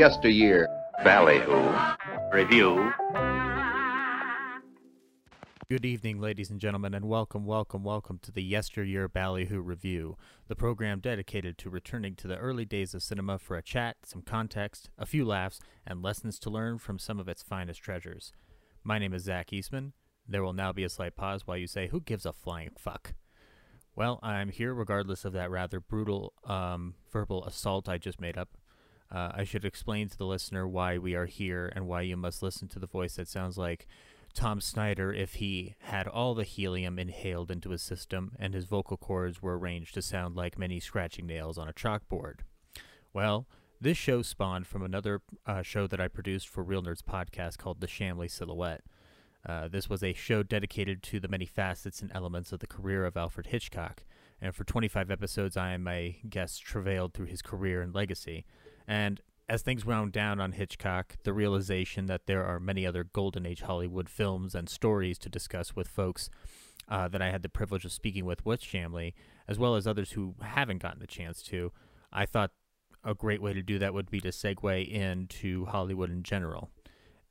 Yesteryear. Ballyhoo. Review. Good evening, ladies and gentlemen, and welcome, welcome, welcome to the Yesteryear Ballyhoo Review, the program dedicated to returning to the early days of cinema for a chat, some context, a few laughs, and lessons to learn from some of its finest treasures. My name is Zach Eastman. There will now be a slight pause while you say, Who gives a flying fuck? Well, I'm here regardless of that rather brutal um, verbal assault I just made up. Uh, I should explain to the listener why we are here and why you must listen to the voice that sounds like Tom Snyder if he had all the helium inhaled into his system and his vocal cords were arranged to sound like many scratching nails on a chalkboard. Well, this show spawned from another uh, show that I produced for Real Nerds podcast called The Shamley Silhouette. Uh, this was a show dedicated to the many facets and elements of the career of Alfred Hitchcock, and for 25 episodes, I and my guests travailed through his career and legacy. And as things wound down on Hitchcock, the realization that there are many other Golden Age Hollywood films and stories to discuss with folks uh, that I had the privilege of speaking with with Shamley, as well as others who haven't gotten the chance to, I thought a great way to do that would be to segue into Hollywood in general.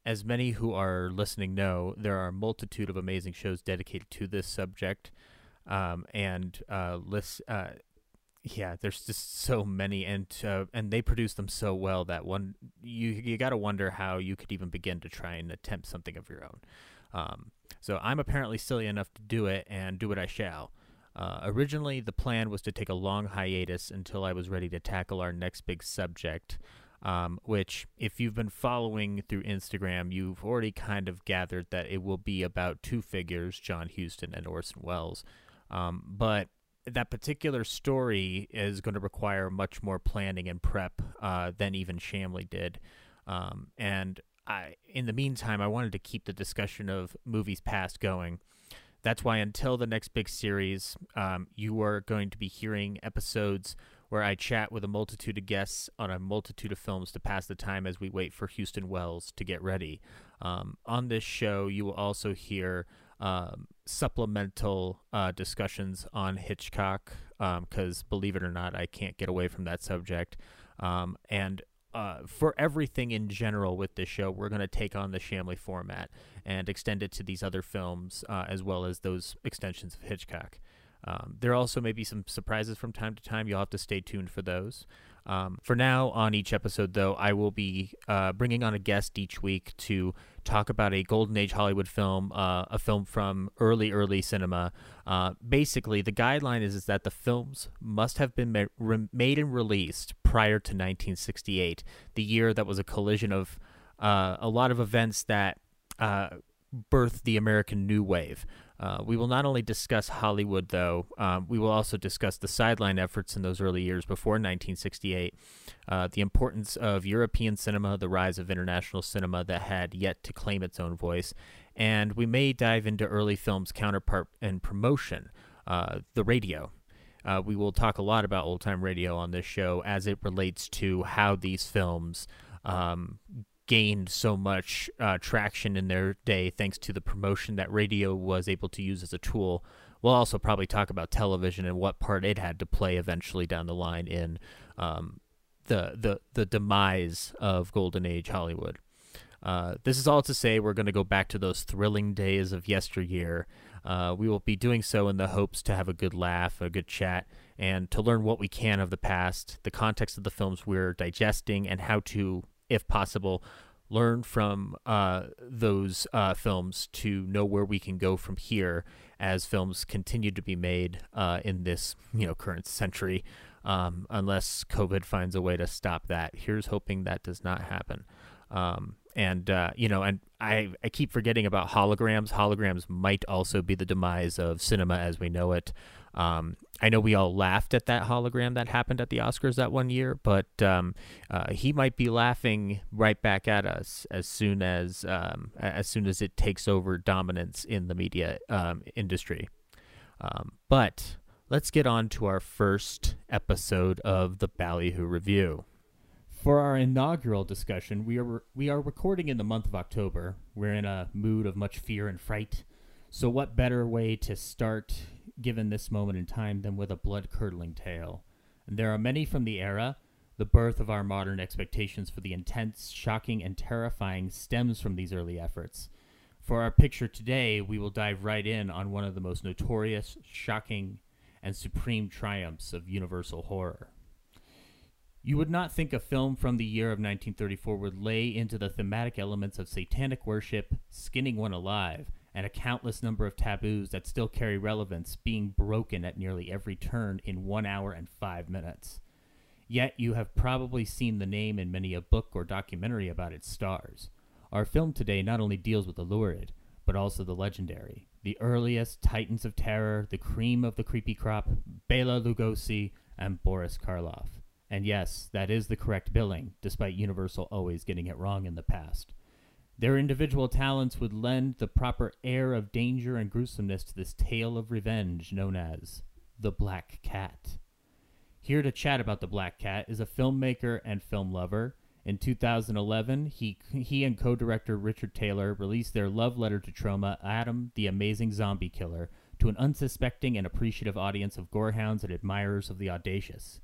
As many who are listening know, there are a multitude of amazing shows dedicated to this subject. Um, and uh, list, uh, yeah, there's just so many, and uh, and they produce them so well that one you you got to wonder how you could even begin to try and attempt something of your own. Um, so I'm apparently silly enough to do it, and do what I shall. Uh, originally, the plan was to take a long hiatus until I was ready to tackle our next big subject, um, which, if you've been following through Instagram, you've already kind of gathered that it will be about two figures, John Huston and Orson Welles. Um, but that particular story is going to require much more planning and prep uh, than even Shamley did. Um, and I, in the meantime, I wanted to keep the discussion of movies past going. That's why until the next big series, um, you are going to be hearing episodes where I chat with a multitude of guests on a multitude of films to pass the time as we wait for Huston Welles to get ready. Um, on this show, you will also hear um, supplemental uh, discussions on Hitchcock because, um, believe it or not, I can't get away from that subject. Um, and uh, for everything in general with this show, we're going to take on the Shamley format and extend it to these other films uh, as well as those extensions of Hitchcock. Um, there also may be some surprises from time to time. You'll have to stay tuned for those. Um, for now, on each episode, though, I will be uh, bringing on a guest each week to talk about a golden age Hollywood film, uh, a film from early, early cinema. Uh, basically, the guideline is, is that the films must have been ma- re- made and released prior to 1968, the year that was a collision of uh, a lot of events that uh, birthed the American New Wave. Uh, we will not only discuss Hollywood, though, um, we will also discuss the sideline efforts in those early years before 1968, uh, the importance of European cinema, the rise of international cinema that had yet to claim its own voice, and we may dive into early films' counterpart and promotion, uh, the radio. Uh, we will talk a lot about old time radio on this show as it relates to how these films um, gained so much uh, traction in their day thanks to the promotion that radio was able to use as a tool. We'll also probably talk about television and what part it had to play eventually down the line in um, the, the the demise of golden age Hollywood. Uh, this is all to say we're going to go back to those thrilling days of yesteryear. Uh, we will be doing so in the hopes to have a good laugh, a good chat, and to learn what we can of the past, the context of the films we're digesting, and how to if possible, learn from uh, those uh, films to know where we can go from here as films continue to be made uh, in this you know current century. Um, unless COVID finds a way to stop that, here's hoping that does not happen. Um, and uh, you know, and I I keep forgetting about holograms. Holograms might also be the demise of cinema as we know it. Um, I know we all laughed at that hologram that happened at the Oscars that one year, but um, uh, he might be laughing right back at us as soon as um, as soon as it takes over dominance in the media um, industry. Um, but let's get on to our first episode of the Ballyhoo Review. For our inaugural discussion, we are we are recording in the month of October. We're in a mood of much fear and fright. So, what better way to start given this moment in time than with a blood curdling tale. And there are many from the era. The birth of our modern expectations for the intense, shocking, and terrifying stems from these early efforts. For our picture today, we will dive right in on one of the most notorious, shocking, and supreme triumphs of universal horror. You would not think a film from the year of 1934 would lay into the thematic elements of satanic worship, skinning one alive, and a countless number of taboos that still carry relevance being broken at nearly every turn in one hour and five minutes. Yet you have probably seen the name in many a book or documentary about its stars. Our film today not only deals with the lurid, but also the legendary, the earliest titans of terror, the cream of the creepy crop, Bela Lugosi and Boris Karloff. And yes, that is the correct billing, despite Universal always getting it wrong in the past. Their individual talents would lend the proper air of danger and gruesomeness to this tale of revenge known as The Black Cat. Here to chat about The Black Cat is a filmmaker and film lover. In 2011, he, he and co director Richard Taylor released their love letter to Troma, Adam the Amazing Zombie Killer, to an unsuspecting and appreciative audience of gorehounds and admirers of the audacious.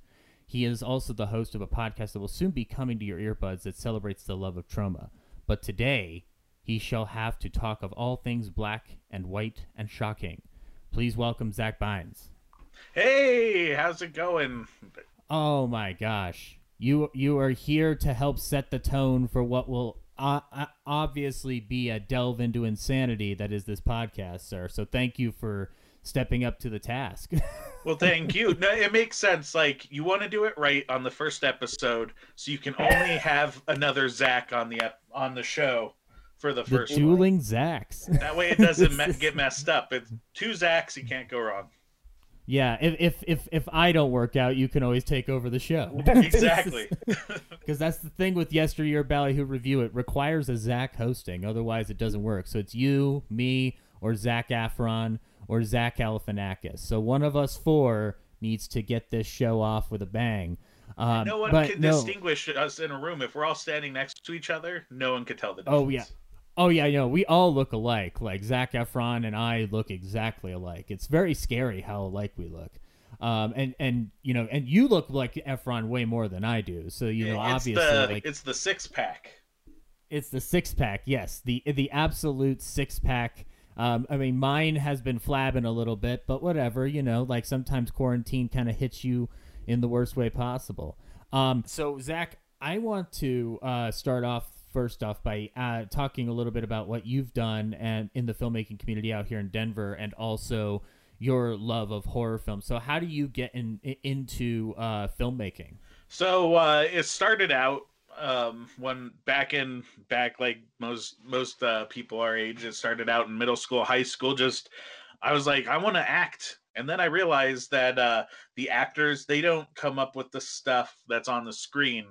He is also the host of a podcast that will soon be coming to your earbuds that celebrates the love of Troma. But today he shall have to talk of all things black and white and shocking. Please welcome Zach Bynes. Hey, how's it going? Oh my gosh. You you are here to help set the tone for what will uh, obviously be a delve into insanity that is this podcast, sir. So thank you for stepping up to the task. well, thank you. No, it makes sense. Like you want to do it right on the first episode, so you can only have another Zach on the on the show for the, the first dueling one. Zacks. That way, it doesn't me- get messed up. It's two Zacks, you can't go wrong. Yeah, if if if if I don't work out, you can always take over the show. exactly. Because that's the thing with yesteryear Ballyhoo review. It requires a Zach hosting, otherwise it doesn't work. So it's you, me, or Zac Efron or Zach Galifianakis. So one of us four needs to get this show off with a bang. Um, no one can no. distinguish us in a room if we're all standing next to each other. No one could tell the difference. Oh yeah, oh yeah, you know we all look alike. Like Zac Efron and I look exactly alike. It's very scary how alike we look. Um, and and you know, and you look like Efron way more than I do. So you know, it's obviously, the, like it's the six pack. It's the six pack. Yes, the the absolute six pack um, I mean, mine has been flabbing a little bit, but whatever, you know, like sometimes quarantine kind of hits you in the worst way possible. Um, so, Zach, I want to uh, start off first off by uh, talking a little bit about what you've done and in the filmmaking community out here in Denver, and also your love of horror films. So, how do you get in, into uh, filmmaking? So, uh, it started out um, when back in back like most most uh, people our age, it started out in middle school, high school. Just I was like, I want to act, and then I realized that uh, the actors they don't come up with the stuff that's on the screen.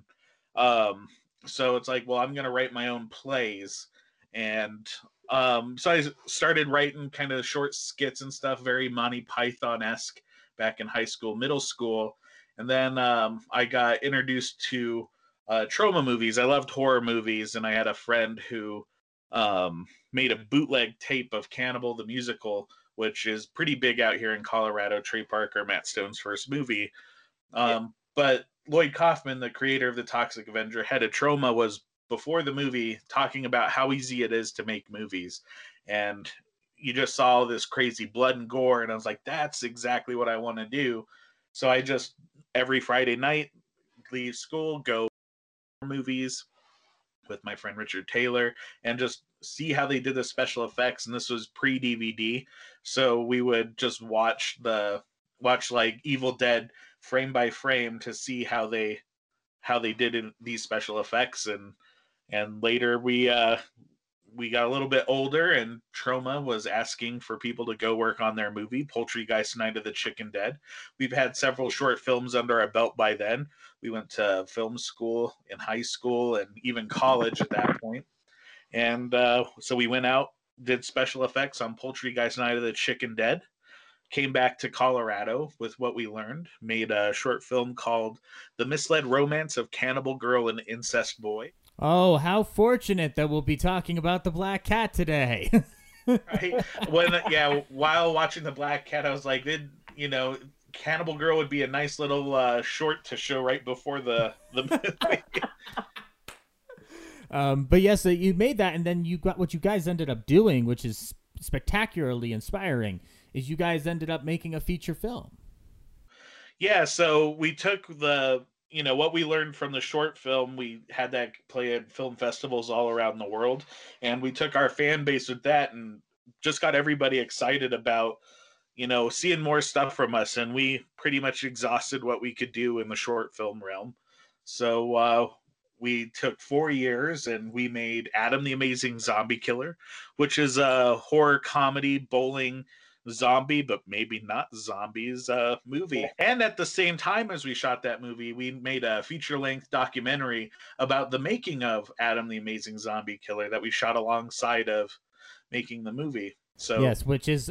Um, so it's like, well, I'm gonna write my own plays, and um, so I started writing kind of short skits and stuff, very Monty Python esque back in high school, middle school, and then um, I got introduced to uh, Troma movies. I loved horror movies, and I had a friend who um, made a bootleg tape of Cannibal the musical, which is pretty big out here in Colorado. Trey Parker, Matt Stone's first movie. Um, yeah. But Lloyd Kaufman, the creator of the Toxic Avenger, head of Troma was before the movie talking about how easy it is to make movies, and you just saw this crazy blood and gore, and I was like, that's exactly what I want to do. So I just every Friday night leave school, go movies. with my friend Richard Taylor and just see how they did the special effects. And this was pre DVD, so we would just watch the watch like Evil Dead frame by frame to see how they how they did in these special effects and and later we uh we got a little bit older and Troma was asking for people to go work on their movie, Poultrygeist Night of the Chicken Dead. We've had several short films under our belt by then. We went to film school in high school and even college at that point. And uh, so we went out, did special effects on Poultrygeist Night of the Chicken Dead, came back to Colorado with what we learned, made a short film called The Misled Romance of Cannibal Girl and Incest Boy. Oh, how fortunate that we'll be talking about the Black Cat today. right? When yeah, while watching the Black Cat, I was like, did you know, Cannibal Girl would be a nice little uh, short to show right before the the movie. um, but yes, you made that, and then you got what you guys ended up doing, which is spectacularly inspiring. Is you guys ended up making a feature film? Yeah, so we took the you know what we learned from the short film we had that play at film festivals all around the world and we took our fan base with that and just got everybody excited about you know seeing more stuff from us and we pretty much exhausted what we could do in the short film realm. So uh, we took four years and we made adam the amazing zombie killer which is a horror comedy bowling zombie, but maybe not zombies uh, movie. And at the same time as we shot that movie, we made a feature length documentary about the making of Adam the Amazing Zombie Killer that we shot alongside of making the movie. So yes, which is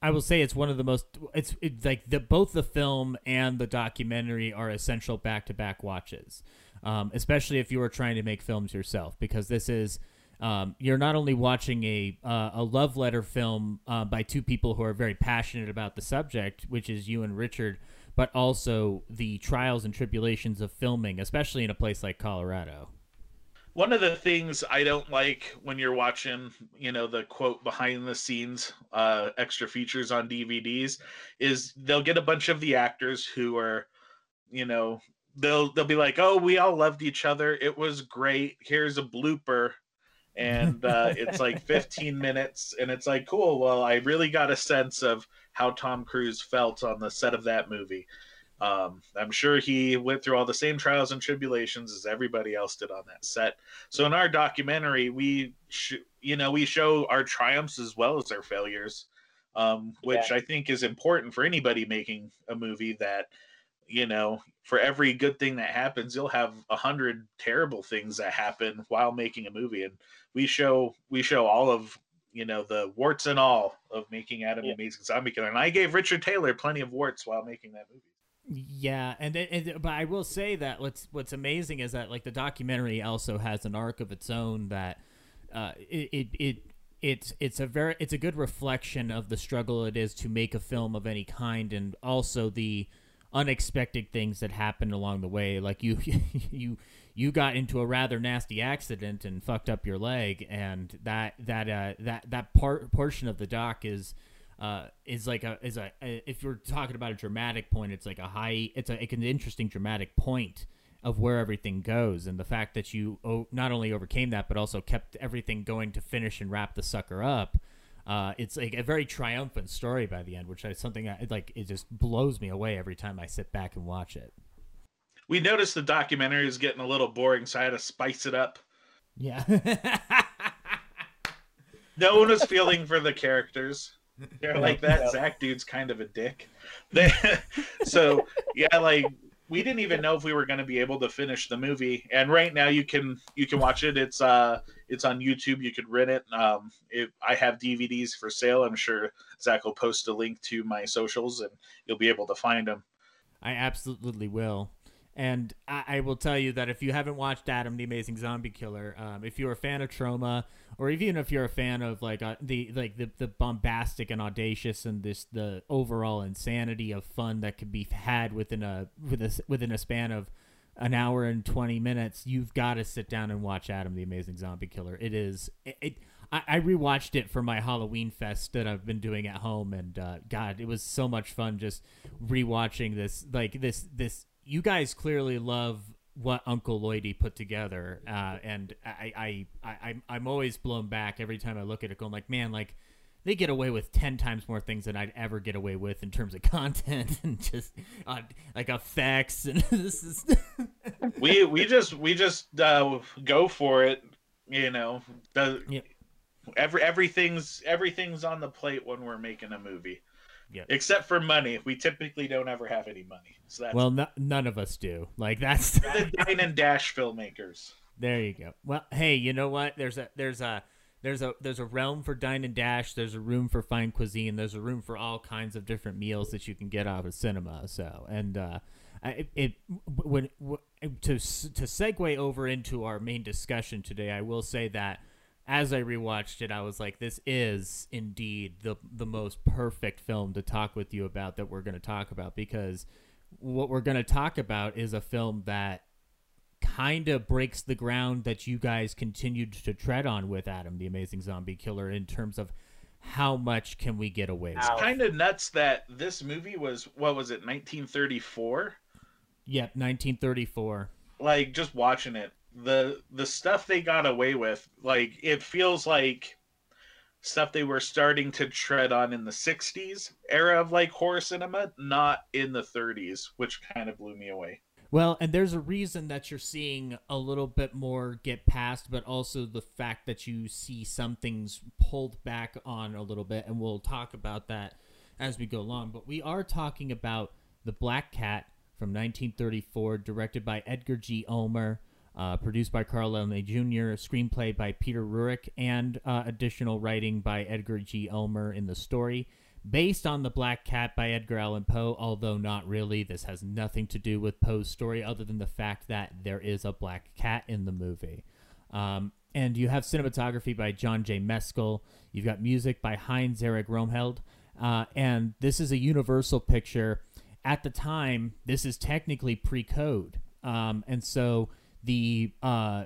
I will say it's one of the most it's, it's like the both the film and the documentary are essential back to back watches, um, especially if you are trying to make films yourself because this is um, you're not only watching a uh, a love letter film uh, by two people who are very passionate about the subject, which is you and Richard, but also the trials and tribulations of filming, especially in a place like Colorado. One of the things I don't like when you're watching, you know, the quote behind the scenes uh, extra features on DVDs is they'll get a bunch of the actors who are, you know, they'll they'll be like, "Oh, we all loved each other. It was great. Here's a blooper." And uh, it's like 15 minutes and it's like cool well i really got a sense of how tom cruise felt on the set of that movie um, i'm sure he went through all the same trials and tribulations as everybody else did on that set so in our documentary we sh- you know we show our triumphs as well as our failures um, which yeah. i think is important for anybody making a movie that you know for every good thing that happens you'll have a hundred terrible things that happen while making a movie and we show we show all of you know the warts and all of making Adam yeah. Amazing Zombie Killer, and I gave Richard Taylor plenty of warts while making that movie. Yeah, and, and but I will say that what's what's amazing is that like the documentary also has an arc of its own that uh, it, it it it's it's a very it's a good reflection of the struggle it is to make a film of any kind, and also the unexpected things that happened along the way. Like you you you got into a rather nasty accident and fucked up your leg, and that that uh, that that part portion of the doc is uh, is like a is a, if you're talking about a dramatic point, it's like a high it's a it's an interesting dramatic point of where everything goes, and the fact that you not only overcame that but also kept everything going to finish and wrap the sucker up. Uh, it's like a very triumphant story by the end, which is something I, like it just blows me away every time I sit back and watch it we noticed the documentary is getting a little boring, so I had to spice it up. Yeah. no one was feeling for the characters. They're like that. Zach dude's kind of a dick. They, so yeah, like we didn't even know if we were going to be able to finish the movie. And right now you can you can watch it. It's uh it's on YouTube. You could rent it. Um, it, I have DVDs for sale. I'm sure Zach will post a link to my socials, and you'll be able to find them. I absolutely will. And I, I, will tell you that if you haven't watched Adam the Amazing Zombie Killer, um, if you're a fan of Troma, or even if you're a fan of like uh, the like the, the bombastic and audacious and this the overall insanity of fun that can be had within a within a, within a span of an hour and 20 minutes, you've got to sit down and watch Adam the Amazing Zombie Killer. It is it, it I, I rewatched it for my Halloween fest that I've been doing at home, and uh, God, it was so much fun just rewatching this like this this you guys clearly love what Uncle Lloydie put together, uh, and I, I, I, I'm, I'm always blown back every time I look at it, going like, man, like they get away with ten times more things than I'd ever get away with in terms of content and just uh, like effects and this is. we we just we just uh, go for it, you know. The, Yeah. Every everything's everything's on the plate when we're making a movie. Yeah. Except for money, we typically don't ever have any money. So that's well, no, none of us do. Like that's the Dine and Dash filmmakers. There you go. Well, hey, you know what? There's a there's a there's a there's a realm for dine and dash. There's a room for fine cuisine. There's a room for all kinds of different meals that you can get out of cinema. So, and uh, it, it when to to segue over into our main discussion today, I will say that as I rewatched it, I was like, this is indeed the the most perfect film to talk with you about that we're going to talk about because what we're going to talk about is a film that kind of breaks the ground that you guys continued to tread on with Adam, the Amazing Zombie Killer, in terms of how much can we get away with. It's kind of nuts that this movie was what was it 1934? Yep, 1934. Like just watching it, the the stuff they got away with, like it feels like stuff they were starting to tread on in the 60s era of like horror cinema, not in the 30s, which kind of blew me away. Well, and there's a reason that you're seeing a little bit more get past, but also the fact that you see some things pulled back on a little bit, and we'll talk about that as we go along. But we are talking about The Black Cat from 1934, directed by Edgar G. Ulmer, uh, produced by Carl Laemmle Jr., screenplay by Peter Ruric, and uh, additional writing by Edgar G. Ulmer in the story based on The Black Cat by Edgar Allan Poe, although not really. This has nothing to do with Poe's story other than the fact that there is a black cat in the movie. Um, and you have cinematography by John J. Mescall. You've got music by Heinz Erich Roemheld. Uh, and this is a Universal picture. At the time, this is technically pre-code. Um, and so the uh,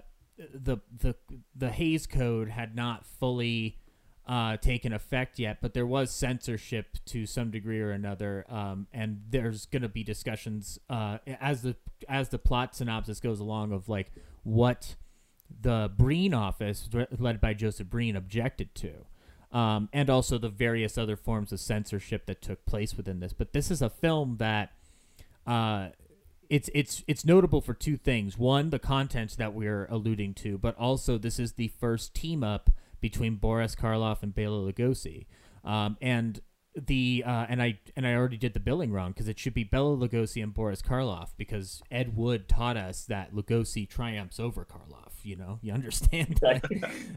the the the Hays Code had not fully uh, taken effect yet, but there was censorship to some degree or another, um, and there's going to be discussions uh, as the as the plot synopsis goes along of like what the Breen office, led by Joseph Breen, objected to, um, and also the various other forms of censorship that took place within this. But this is a film that. Uh, it's it's it's notable for two things. One, the content that we're alluding to, but also this is the first team up between Boris Karloff and Bela Lugosi. Um, and the uh, and I and I already did the billing wrong because it should be Bela Lugosi and Boris Karloff because Ed Wood taught us that Lugosi triumphs over Karloff. You know, you understand.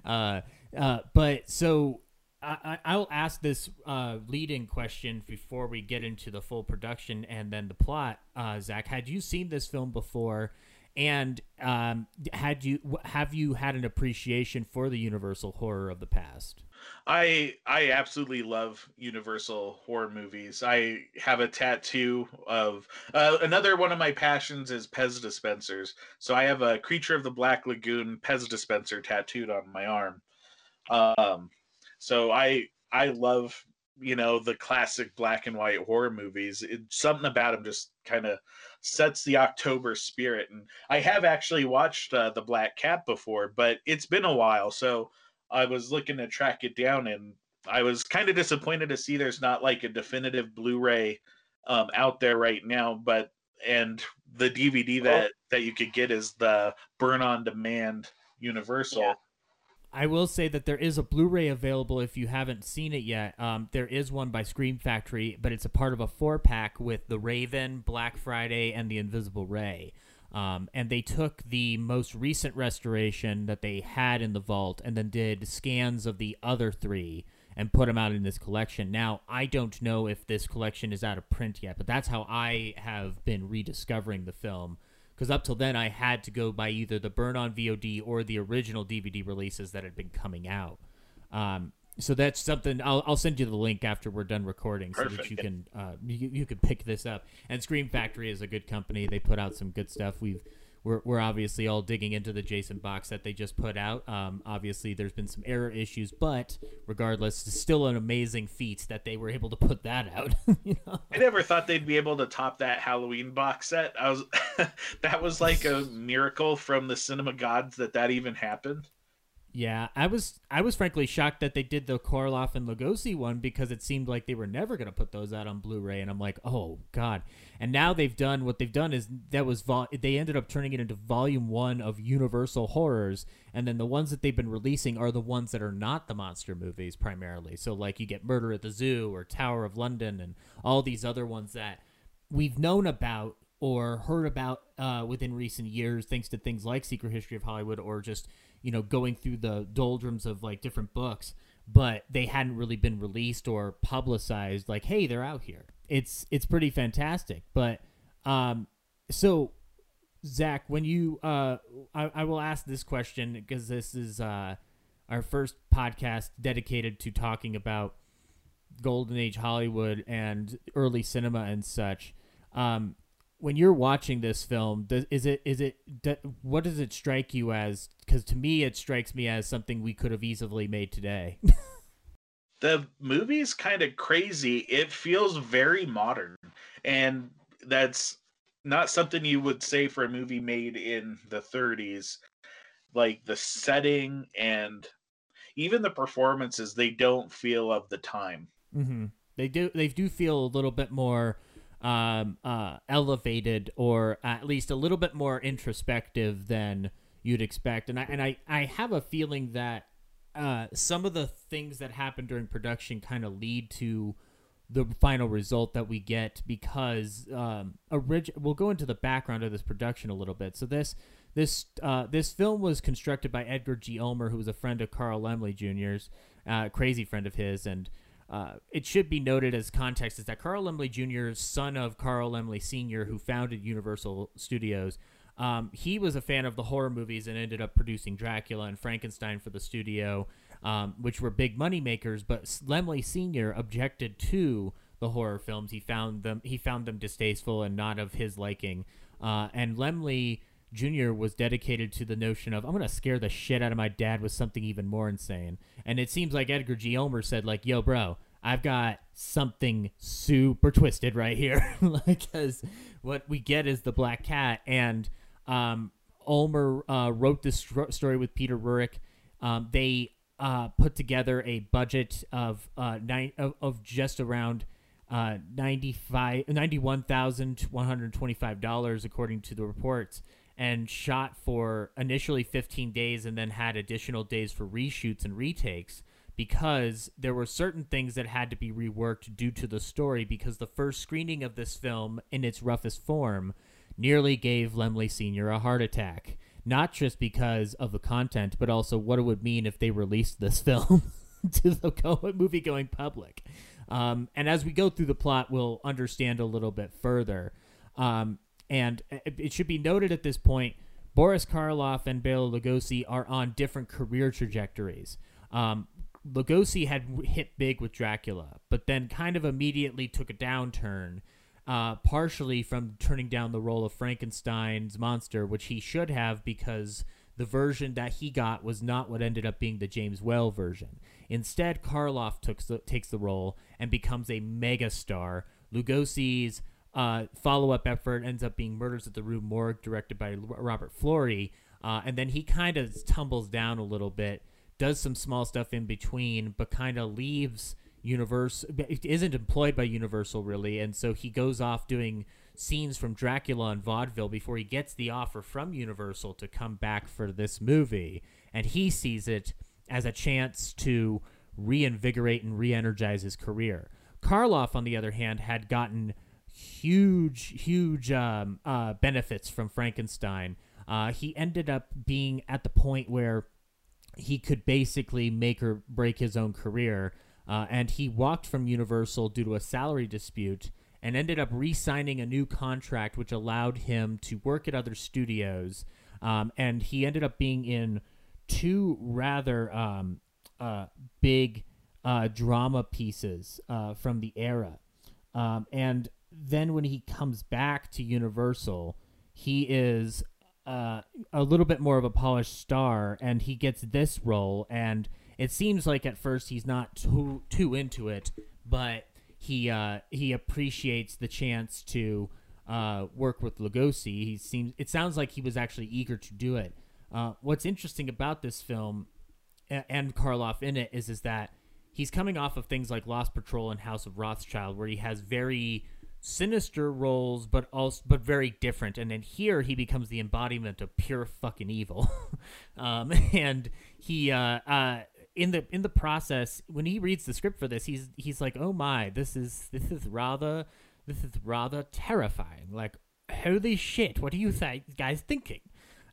uh, uh, but so I, I'll ask this uh, leading question before we get into the full production and then the plot. Uh, Zach, had you seen this film before? And um, had you have you had an appreciation for the universal horror of the past? I I absolutely love Universal horror movies. I have a tattoo of uh, another one of my passions is Pez dispensers. So I have a Creature of the Black Lagoon Pez dispenser tattooed on my arm. Um, so I I love you know the classic black and white horror movies. It, something about them just kind of sets the October spirit. And I have actually watched uh, the Black Cat before, but it's been a while, so I was looking to track it down, and I was kind of disappointed to see there's not like a definitive Blu-ray um, out there right now. But and the DVD that that you could get is the Burn on Demand Universal. Yeah. I will say that there is a Blu-ray available if you haven't seen it yet. Um, there is one by Scream Factory, but it's a part of a four-pack with The Raven, Black Friday, and The Invisible Ray. Um, and they took the most recent restoration that they had in the vault and then did scans of the other three and put them out in this collection. Now, I don't know if this collection is out of print yet, but that's how I have been rediscovering the film because up till then I had to go by either the burn on VOD or the original DVD releases that had been coming out. Um, so that's something I'll, I'll send you the link after we're done recording so that you can uh, you, you can pick this up. And Scream Factory is a good company; they put out some good stuff. We've we're, we're obviously all digging into the Jason box that they just put out. Um, obviously, there's been some error issues, but regardless, it's still an amazing feat that they were able to put that out. you know? I never thought they'd be able to top that Halloween box set. I was that was like a miracle from the cinema gods that that even happened. Yeah, I was I was frankly shocked that they did the Karloff and Lugosi one because it seemed like they were never going to put those out on Blu-ray, and I'm like, oh god. And now they've done what they've done is that was vol- they ended up turning it into Volume One of Universal Horrors, and then the ones that they've been releasing are the ones that are not the monster movies primarily. So like you get Murder at the Zoo or Tower of London and all these other ones that we've known about or heard about uh, within recent years, thanks to things like Secret History of Hollywood or just you know going through the doldrums of like different books but they hadn't really been released or publicized like hey they're out here. It's it's pretty fantastic. But um so zach when you uh i, I will ask this question because this is uh our first podcast dedicated to talking about golden age hollywood and early cinema and such. Um when you're watching this film, does, is it is it what does it strike you as? Because to me, it strikes me as something we could have easily made today. the movie's kind of crazy. It feels very modern, and that's not something you would say for a movie made in the 30s. Like the setting and even the performances, they don't feel of the time. Mm-hmm. They do. They do feel a little bit more um, uh, elevated or at least a little bit more introspective than you'd expect. And I and I, I have a feeling that uh, some of the things that happen during production kind of lead to the final result that we get because um, orig- we'll go into the background of this production a little bit. So this this uh, this film was constructed by Edgar G. Ulmer, who was a friend of Carl Laemmle Jr.'s, uh, crazy friend of his, and uh, it should be noted as context is that Carl Laemmle Jr., son of Carl Laemmle Sr., who founded Universal Studios, um, he was a fan of the horror movies and ended up producing Dracula and Frankenstein for the studio, um, which were big money makers. But Laemmle Sr. objected to the horror films. He found them he found them distasteful and not of his liking. Uh, and Laemmle Jr. was dedicated to the notion of I'm gonna scare the shit out of my dad with something even more insane. And it seems like Edgar G. Ulmer said like, "Yo, bro, I've got something super twisted right here." because what we get is the Black Cat, and um, Ulmer uh, wrote this story with Peter Ruric. Um, they uh, put together a budget of uh, nine of, of just around uh, $91,125 according to the reports and shot for initially 15 days and then had additional days for reshoots and retakes because there were certain things that had to be reworked due to the story because the first screening of this film in its roughest form nearly gave Laemmle Sr. a heart attack. Not just because of the content, but also what it would mean if they released this film to the movie going public. Um, and as we go through the plot, we'll understand a little bit further. Um, and it should be noted at this point, Boris Karloff and Bela Lugosi are on different career trajectories. Um, Lugosi had hit big with Dracula, but then kind of immediately took a downturn, uh, partially from turning down the role of Frankenstein's monster, which he should have because the version that he got was not what ended up being the James Whale version. Instead, Karloff took, takes the role and becomes a megastar. Lugosi's uh, follow up effort ends up being Murders at the Rue Morgue, directed by Robert Florey. Uh, and then he kind of tumbles down a little bit, does some small stuff in between, but kind of leaves Universal, isn't employed by Universal really. And so he goes off doing scenes from Dracula and vaudeville before he gets the offer from Universal to come back for this movie. And he sees it as a chance to reinvigorate and re energize his career. Karloff, on the other hand, had gotten huge, huge um, uh, benefits from Frankenstein. Uh, he ended up being at the point where he could basically make or break his own career. Uh, and he walked from Universal due to a salary dispute and ended up re signing a new contract, which allowed him to work at other studios. Um, and he ended up being in two rather um, uh, big uh, drama pieces uh, from the era. Um, and then when he comes back to Universal, he is uh, a little bit more of a polished star, and he gets this role, and it seems like at first he's not too too into it, but he uh, he appreciates the chance to uh, work with Lugosi. He seems it sounds like he was actually eager to do it. Uh, what's interesting about this film and Karloff in it is is that he's coming off of things like Lost Patrol and House of Rothschild, where he has very sinister roles, but also but very different. And then here he becomes the embodiment of pure fucking evil. um, and he uh, uh, in the in the process when he reads the script for this, he's he's like, oh my, this is this is rather this is rather terrifying. Like, holy shit, what are you th- guys thinking?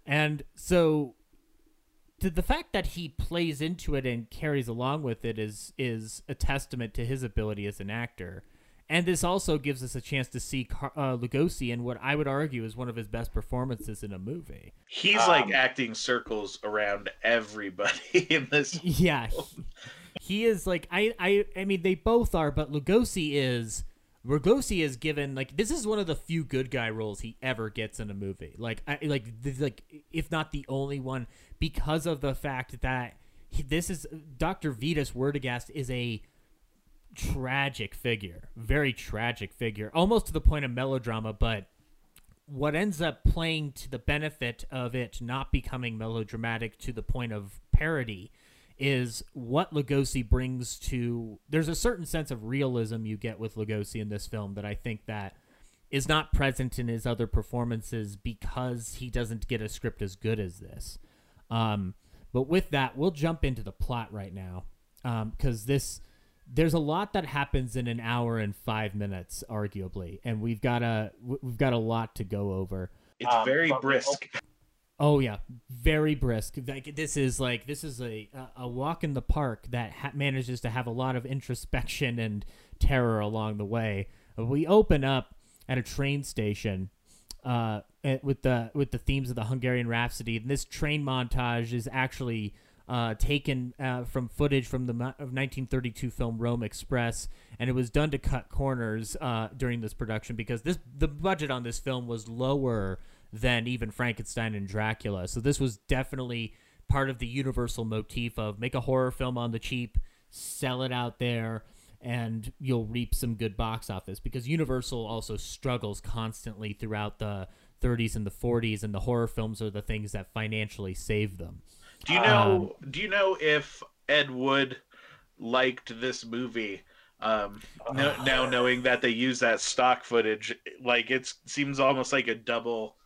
And so to the fact that he plays into it and carries along with it is is a testament to his ability as an actor. And this also gives us a chance to see Car- uh, Lugosi in what I would argue is one of his best performances in a movie. He's like acting circles around everybody in this. Yeah, he, he is like I, I I mean they both are, but Lugosi is Lugosi is given like this is one of the few good guy roles he ever gets in a movie. Like I like th- like if not the only one because of the fact that he, this is Dr. Vitus Werdegast is a tragic figure, very tragic figure, almost to the point of melodrama, but what ends up playing to the benefit of it not becoming melodramatic to the point of parody is what Lugosi brings to there's a certain sense of realism you get with Lugosi in this film that I think that is not present in his other performances because he doesn't get a script as good as this. Um, but with that, we'll jump into the plot right now because this there's a lot that happens in an hour and five minutes, arguably, and we've got a we've got a lot to go over. It's Um, very brisk. Oh yeah, very brisk. Like this is like this is a a walk in the park that ha- manages to have a lot of introspection and terror along the way. We open up at a train station uh, eh, with the with the themes of the Hungarian Rhapsody. And this train montage is actually uh, taken uh, from footage from the of 1932 film Rome Express, and it was done to cut corners uh, during this production because this the budget on this film was lower than even Frankenstein and Dracula. So this was definitely part of the universal motif of make a horror film on the cheap, sell it out there, and you'll reap some good box office because Universal also struggles constantly throughout the 30s and the 40s and the horror films are the things that financially save them. Do you know? do you know if Ed Wood liked this movie? Um, no, now knowing that they use that stock footage, like it seems almost like a double,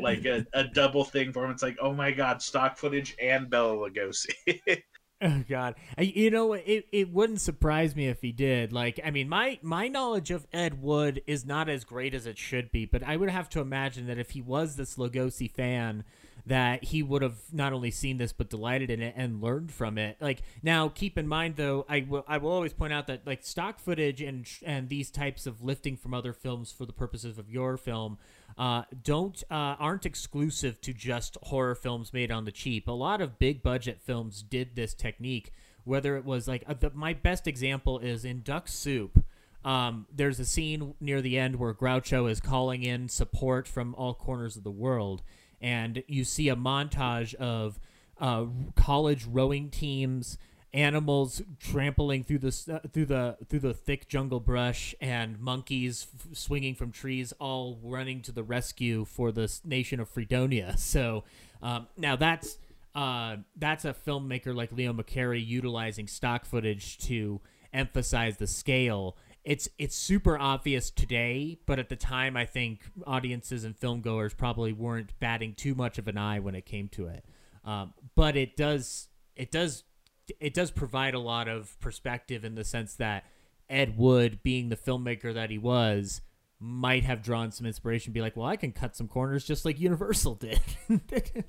like a, a double thing for him. It's like, oh my god, stock footage and Bela Lugosi. Oh God, I, you know it. It wouldn't surprise me if he did. Like, I mean, my my knowledge of Ed Wood is not as great as it should be, but I would have to imagine that if he was this Lugosi fan, that he would have not only seen this but delighted in it and learned from it. Like, now keep in mind though, I will I will always point out that like stock footage and and these types of lifting from other films for the purposes of your film uh, don't uh, aren't exclusive to just horror films made on the cheap. A lot of big budget films did this technique. Whether it was like uh, the, my best example is in Duck Soup. Um, there's a scene near the end where Groucho is calling in support from all corners of the world, and you see a montage of uh, college rowing teams animals trampling through the uh, through the through the thick jungle brush and monkeys f- swinging from trees all running to the rescue for the nation of Fredonia. So um, now that's uh, that's a filmmaker like Leo McCarey utilizing stock footage to emphasize the scale. It's it's super obvious today, but at the time, I think audiences and filmgoers probably weren't batting too much of an eye when it came to it. Um, but it does it does it does provide a lot of perspective in the sense that Ed Wood, being the filmmaker that he was, might have drawn some inspiration. Be like, well, I can cut some corners just like Universal did. it,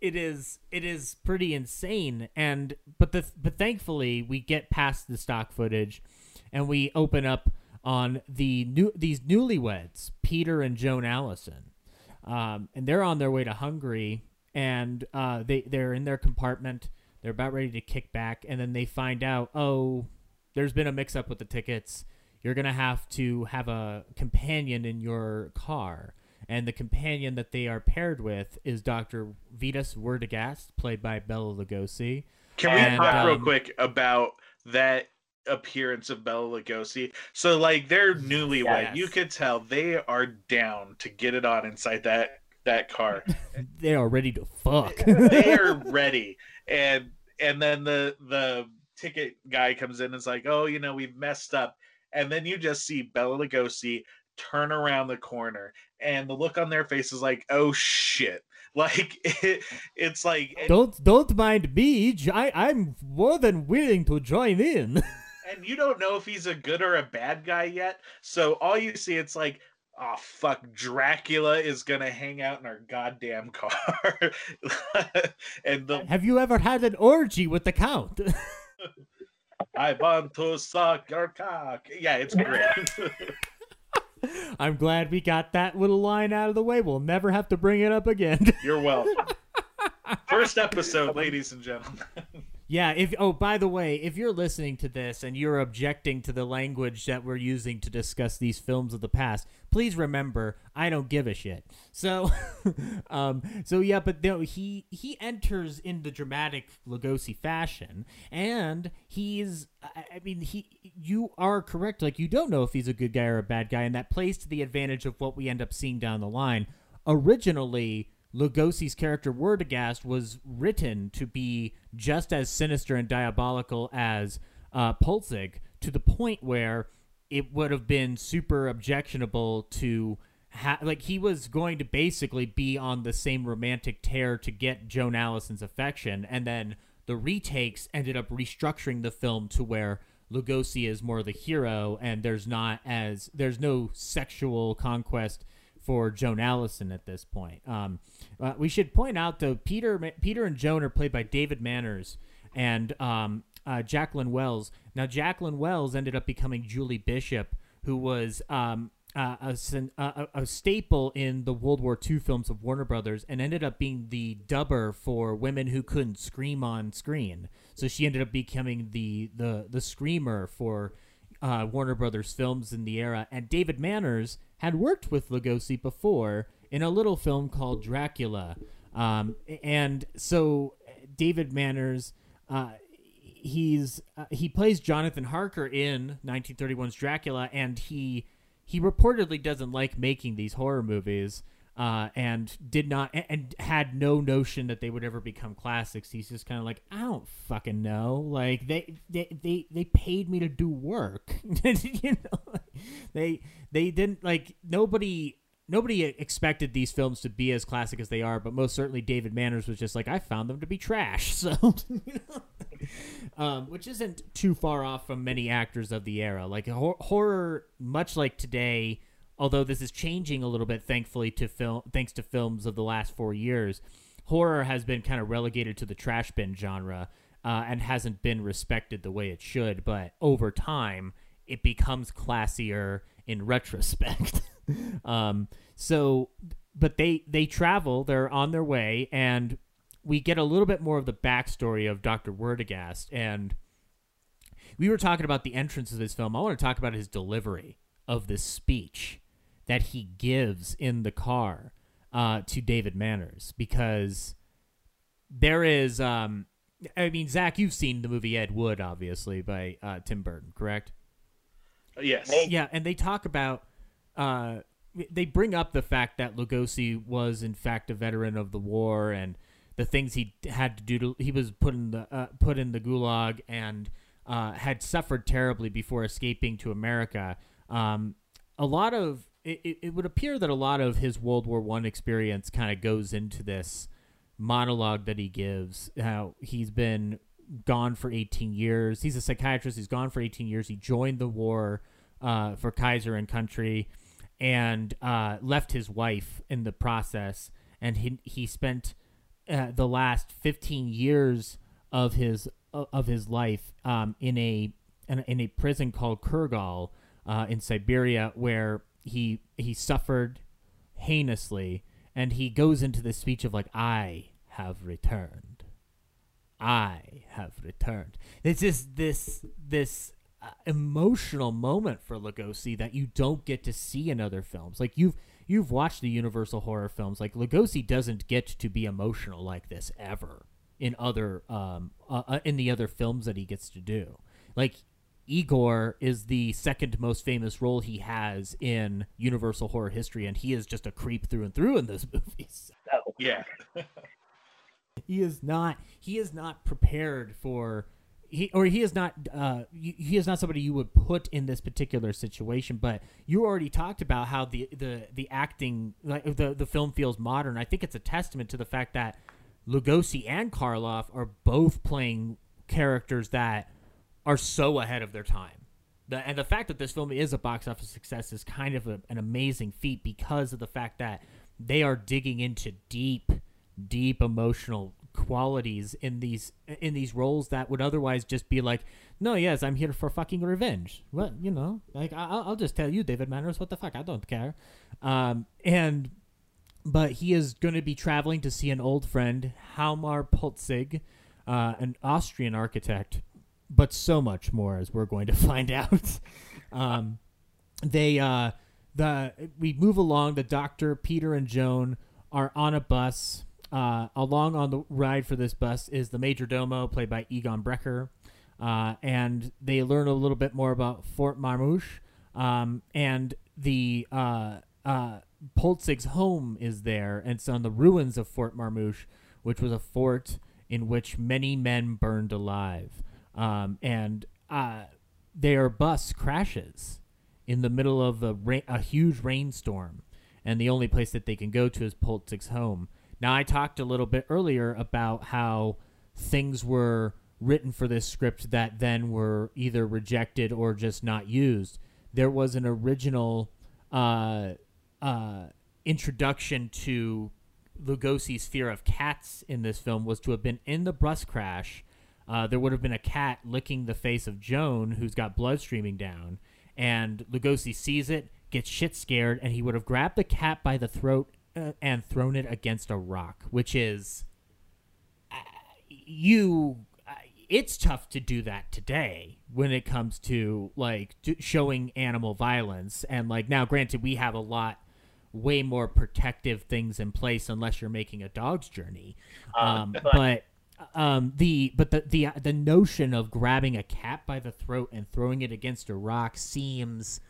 it is it is pretty insane, and but the but thankfully we get past the stock footage, and we open up on the new these newlyweds, Peter and Joan Allison, um, and they're on their way to Hungary, and uh, they they're in their compartment. They're about ready to kick back, and then they find out, oh, there's been a mix up with the tickets. You're gonna have to have a companion in your car. and the companion that they are paired with is Dr. Vitus Werdegast, played by Bela Lugosi. Can we And, talk real um, quick about that appearance of Bela Lugosi? So, like, they're newlywed. Yes. You could tell they are down to get it on inside that that car. They are ready to fuck. they are ready, and and then the the ticket guy comes in and is like, "Oh, you know, we've messed up," and then you just see Bela Lugosi turn around the corner, and the look on their face is like, "Oh shit!" Like it, it's like don't don't mind me. I I'm more than willing to join in. And you don't know if he's a good or a bad guy yet. So all you see, it's like, oh fuck, Dracula is gonna hang out in our goddamn car, and the Have you ever had an orgy with the count? I want to suck your cock. Yeah, it's great. I'm glad we got that little line out of the way. We'll never have to bring it up again. You're welcome. First episode, ladies and gentlemen. Yeah, if oh by the way, if you're listening to this and you're objecting to the language that we're using to discuss these films of the past, please remember I don't give a shit. So um so yeah, but no, he he enters in the dramatic Lugosi fashion and he's I, I mean he you are correct like you don't know if he's a good guy or a bad guy and that plays to the advantage of what we end up seeing down the line. Originally Lugosi's character Werdegast was written to be just as sinister and diabolical as uh, Pulzig, to the point where it would have been super objectionable to ha- like he was going to basically be on the same romantic tear to get Joan Allison's affection, and then the retakes ended up restructuring the film to where Lugosi is more the hero, and there's not as there's no sexual conquest for Joan Allison at this point. Um, uh, we should point out though, Peter Peter and Joan are played by David Manners and um, uh, Jacqueline Wells. Now Jacqueline Wells ended up becoming Julie Bishop, who was um, uh, a, a, a staple in the World War II films of Warner Brothers, and ended up being the dubber for women who couldn't scream on screen. So she ended up becoming the the the screamer for uh, Warner Brothers films in the era. And David Manners had worked with Lugosi before in a little film called Dracula. Um, and so David Manners, uh, he's uh, he plays Jonathan Harker in 1931's Dracula, and he he reportedly doesn't like making these horror movies. Uh, and did not and, and had no notion that they would ever become classics. He's just kind of like, I don't fucking know. Like they they they, they paid me to do work. you know, they they didn't like nobody nobody expected these films to be as classic as they are, but most certainly David Manners was just like, I found them to be trash. So, um, which isn't too far off from many actors of the era. Like hor- horror, much like today, although this is changing a little bit, thankfully to film, thanks to films of the last four years, horror has been kind of relegated to the trash bin genre uh, and hasn't been respected the way it should. But over time, it becomes classier in retrospect. um, so, but they they travel, they're on their way, and we get a little bit more of the backstory of Doctor Werdegast. And we were talking about the entrance of this film. I want to talk about his delivery of this speech that he gives in the car uh, to David Manners because there is. Um, I mean, Zach, you've seen the movie Ed Wood, obviously, by uh, Tim Burton, correct? yes. Yeah, and they talk about uh they bring up the fact that Lugosi was in fact a veteran of the war and the things he had to do to he was put in the uh, put in the gulag and uh, had suffered terribly before escaping to America. Um, a lot of it, it, would appear that a lot of his World War One experience kind of goes into this monologue that he gives. How he's been gone for 18 years. He's a psychiatrist. He's gone for 18 years. He joined the war uh, for Kaiser and country, and uh, left his wife in the process. And he he spent uh, the last 15 years of his of his life um, in a in a, prison called Kurgal uh, in Siberia, where he he suffered heinously, and he goes into this speech of like, "I have returned." I have returned. It's just this this uh, emotional moment for Lugosi that you don't get to see in other films. Like you've you've watched the Universal horror films. Like Lugosi doesn't get to be emotional like this ever in other um uh, uh, in the other films that he gets to do. Like Igor is the second most famous role he has in Universal horror history, and he is just a creep through and through in those movies. Yeah. he is not he is not prepared for he or he is not uh he is not somebody you would put in this particular situation but you already talked about how the the the acting like the the film feels modern. I think it's a testament to the fact that lugosi and karloff are both playing characters that are so ahead of their time. The, and the fact that this film is a box office success is kind of a, an amazing feat because of the fact that they are digging into deep deep emotional qualities in these in these roles that would otherwise just be like, no, yes, I'm here for fucking revenge. Well, you know, like I'll, I'll just tell you, David Manners, what the fuck, I don't care. Um, and but he is going to be traveling to see an old friend, Hjalmar Polzig, uh, an Austrian architect, but so much more as we're going to find out. um, they uh, the we move along. The doctor, Peter, and Joan are on a bus uh, along on the ride for this bus is the major domo, played by Egon Brecher, uh, and they learn a little bit more about Fort Marmouche, um, and the uh, uh, Polzig's home is there, and it's on the ruins of Fort Marmouche, which was a fort in which many men burned alive, um, and uh, their bus crashes in the middle of a, ra- a huge rainstorm, and the only place that they can go to is Polzig's home now, I talked a little bit earlier about how things were written for this script that then were either rejected or just not used. There was an original uh, uh, introduction to Lugosi's fear of cats in this film was to have been in the bus crash. Uh, there would have been a cat licking the face of Joan, who's got blood streaming down, and Lugosi sees it, gets shit scared, and he would have grabbed the cat by the throat uh, and thrown it against a rock, which is uh, you. Uh, it's tough to do that today when it comes to like showing animal violence, and like now, granted, we have a lot way more protective things in place unless you're making a dog's journey. Uh, um, but um, the but the the the notion of grabbing a cat by the throat and throwing it against a rock seems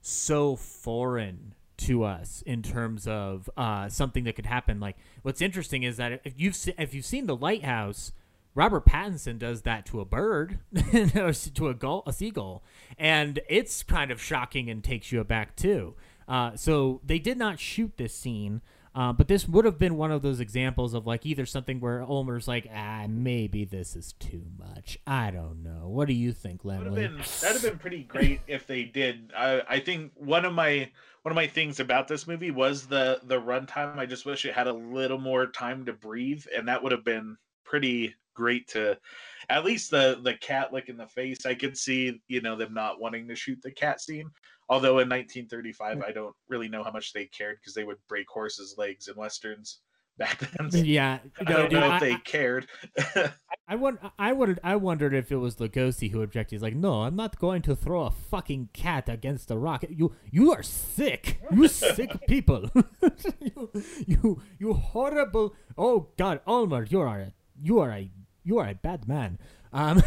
so foreign to us in terms of uh, something that could happen. Like what's interesting is that if you've se- if you've seen the lighthouse, Robert Pattinson does that to a bird, to a gull, a seagull, and it's kind of shocking and takes you aback too. Uh, so they did not shoot this scene. Uh, but this would have been one of those examples of like either something where Ulmer's like, ah, maybe this is too much. I don't know. What do you think, Laemmle? That'd have been pretty great if they did. I, I think one of my one of my things about this movie was the the runtime. I just wish it had a little more time to breathe, and that would have been pretty great to at least the the cat lick in the face. I could see you know them not wanting to shoot the cat scene. Although in 1935, I don't really know how much they cared because they would break horses' legs in westerns back then. Yeah, I don't know if they cared. I want. I would. I wondered if it was Lugosi who objected. He's like, "No, I'm not going to throw a fucking cat against a rock. You, you are sick. You sick people. you, you, you horrible. Oh God, Ulmer, you are a, you are a, you are a bad man. Um,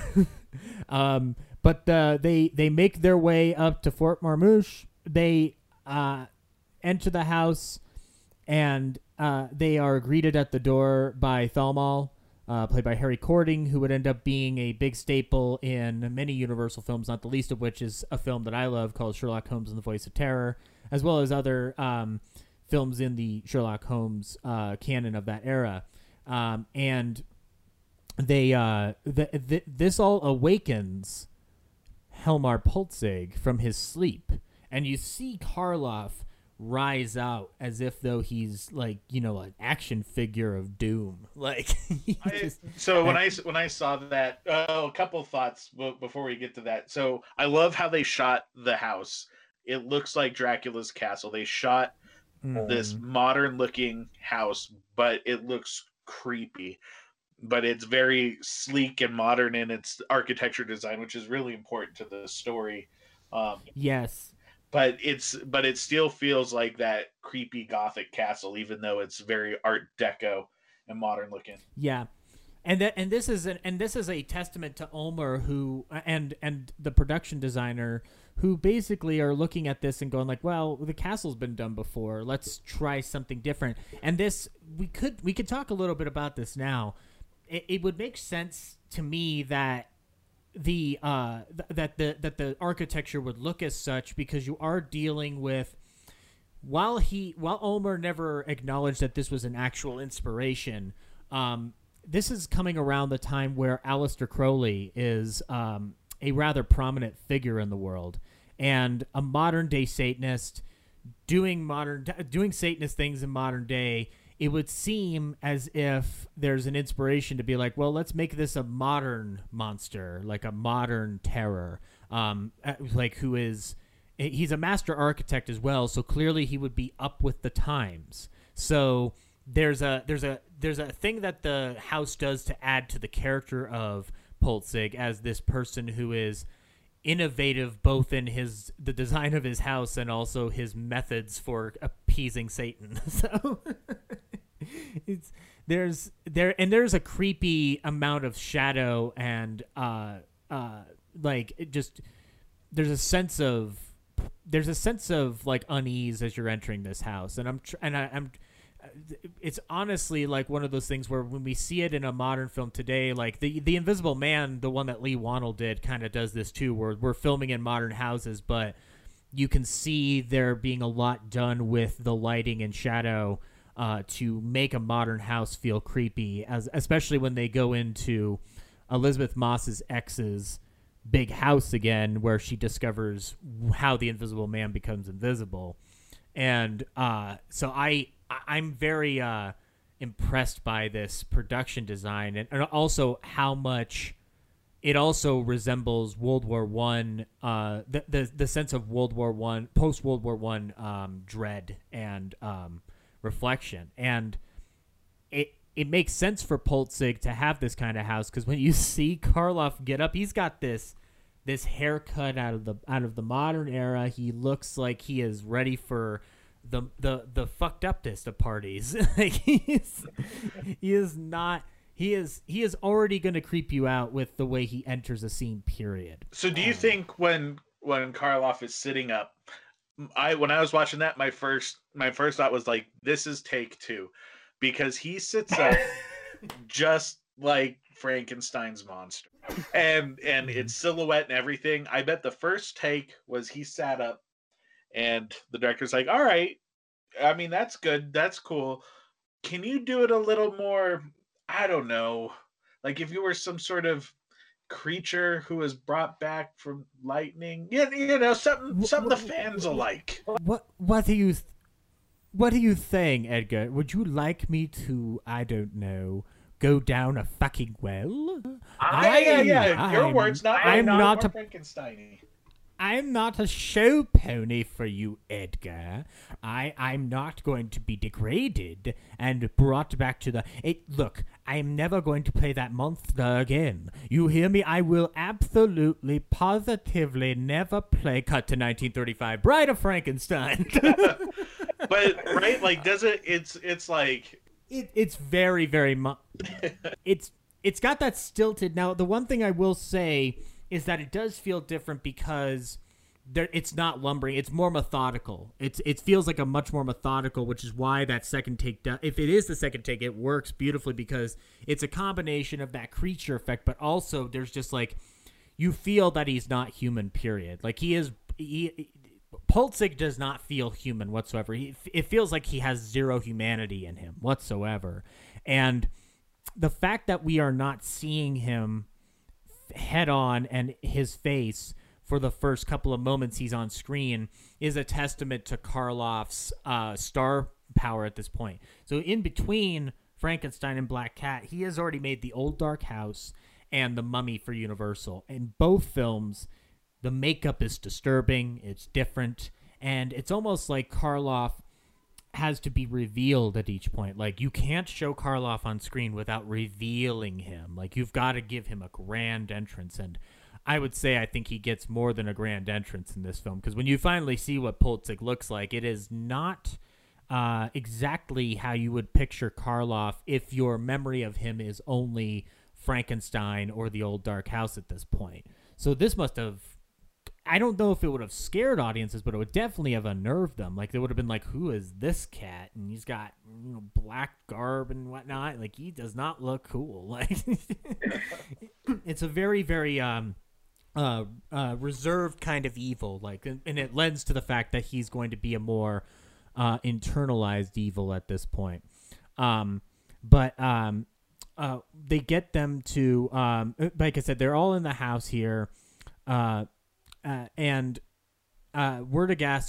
um, but uh, they they make their way up to Fort Marmouche. They uh, enter the house, and uh, they are greeted at the door by Thamal, uh, played by Harry Cording, who would end up being a big staple in many Universal films, not the least of which is a film that I love called Sherlock Holmes and the Voice of Terror, as well as other um, films in the Sherlock Holmes uh, canon of that era. Um, and they uh, th- th- this all awakens Hjalmar Polzig from his sleep, and you see Karloff rise out as if though he's like you know an action figure of doom. Like just, I, so when i when i saw that oh a couple thoughts before we get to that. So i love how they shot the house. It looks like dracula's castle. They shot mm. this modern looking house but it looks creepy. But it's very sleek and modern in its architecture design, which is really important to the story. Um, yes, but it's but it still feels like that creepy gothic castle, even though it's very Art Deco and modern looking. Yeah, and that and this is an and this is a testament to Ulmer who and and the production designer who basically are looking at this and going like, well, the castle's been done before. Let's try something different. And this we could we could talk a little bit about this now. It, it would make sense to me that the uh th- that the that the architecture would look as such because you are dealing with while he while Ulmer never acknowledged that this was an actual inspiration um this is coming around the time where Aleister Crowley is um, a rather prominent figure in the world and a modern day Satanist doing modern doing Satanist things in modern day. It would seem as if there's an inspiration to be like, well, let's make this a modern monster, like a modern terror, um, uh, like who is he's a master architect as well, so clearly he would be up with the times. So there's a there's a there's a thing that the house does to add to the character of Polzig as this person who is innovative both in his the design of his house and also his methods for appeasing Satan. So it's there's there and there's a creepy amount of shadow and uh uh like just there's a sense of there's a sense of like unease as you're entering this house. And I'm tr- and I, I'm it's honestly like one of those things where when we see it in a modern film today, like the the Invisible Man, the one that Leigh Whannell did, kind of does this too, where we're filming in modern houses, but you can see there being a lot done with the lighting and shadow uh, to make a modern house feel creepy, as especially when they go into Elisabeth Moss's ex's big house again, where she discovers how the Invisible Man becomes invisible, and uh, so I I'm very uh, impressed by this production design and, and, also how much it also resembles World War One, uh, the, the the sense of World War One, post World War One um, dread and um, reflection, and it it makes sense for Polzig to have this kind of house because when you see Karloff get up, he's got this this haircut out of the out of the modern era. He looks like he is ready for the the the fucked upness of parties. like he's he is not he is he is already going to creep you out with the way he enters a scene. Period. So do you um, think when when Karloff is sitting up, I when I was watching that, my first my first thought was like, this is take two, because he sits up just like Frankenstein's monster, and and mm-hmm. its silhouette and everything. I bet the first take was he sat up and the director's like, all right, I mean, that's good. That's cool. Can you do it a little more? I don't know. Like if you were some sort of creature who was brought back from lightning. Yeah, you know, something something the fans will like. What what do you what are you saying, Edgar? Would you like me to, I don't know, go down a fucking well? I, yeah, yeah, yeah. Your I'm, words, not I'm not, not a Frankenstein. I'm not a show pony for you, Edgar. I I'm not going to be degraded and brought back to the. It, look, I am never going to play that monster again. You hear me? I will absolutely, positively never play. Cut to 1935, Bride of Frankenstein. but right, like, does it? It's it's like it, it's very very much. it's it's got that stilted. Now, the one thing I will say is that it does feel different because there it's not lumbering it's more methodical it's it feels like a much more methodical which is why that second take if it is the second take it works beautifully because it's a combination of that creature effect but also there's just like you feel that he's not human period like he is he Polzig does not feel human whatsoever. He, it feels like he has zero humanity in him whatsoever. And the fact that we are not seeing him head on and his face for the first couple of moments he's on screen is a testament to Karloff's uh, star power at this point. So in between Frankenstein and Black Cat, he has already made the Old Dark House and the Mummy for Universal. In both films, the makeup is disturbing, it's different, and it's almost like Karloff has to be revealed at each point. Like you can't show Karloff on screen without revealing him. Like you've got to give him a grand entrance and I would say I think he gets more than a grand entrance in this film because when you finally see what Polzig looks like, it is not uh, exactly how you would picture Karloff if your memory of him is only Frankenstein or the old Dark House at this point. So this must have. I don't know if it would have scared audiences, but it would definitely have unnerved them. Like they would have been like, "Who is this cat?" And he's got you know, black garb and whatnot. Like he does not look cool. Like it's a very, very um, uh, uh, reserved kind of evil. Like, and, and it lends to the fact that he's going to be a more uh, internalized evil at this point. Um, but um, uh, they get them to, um, like I said, they're all in the house here, uh, uh, and uh,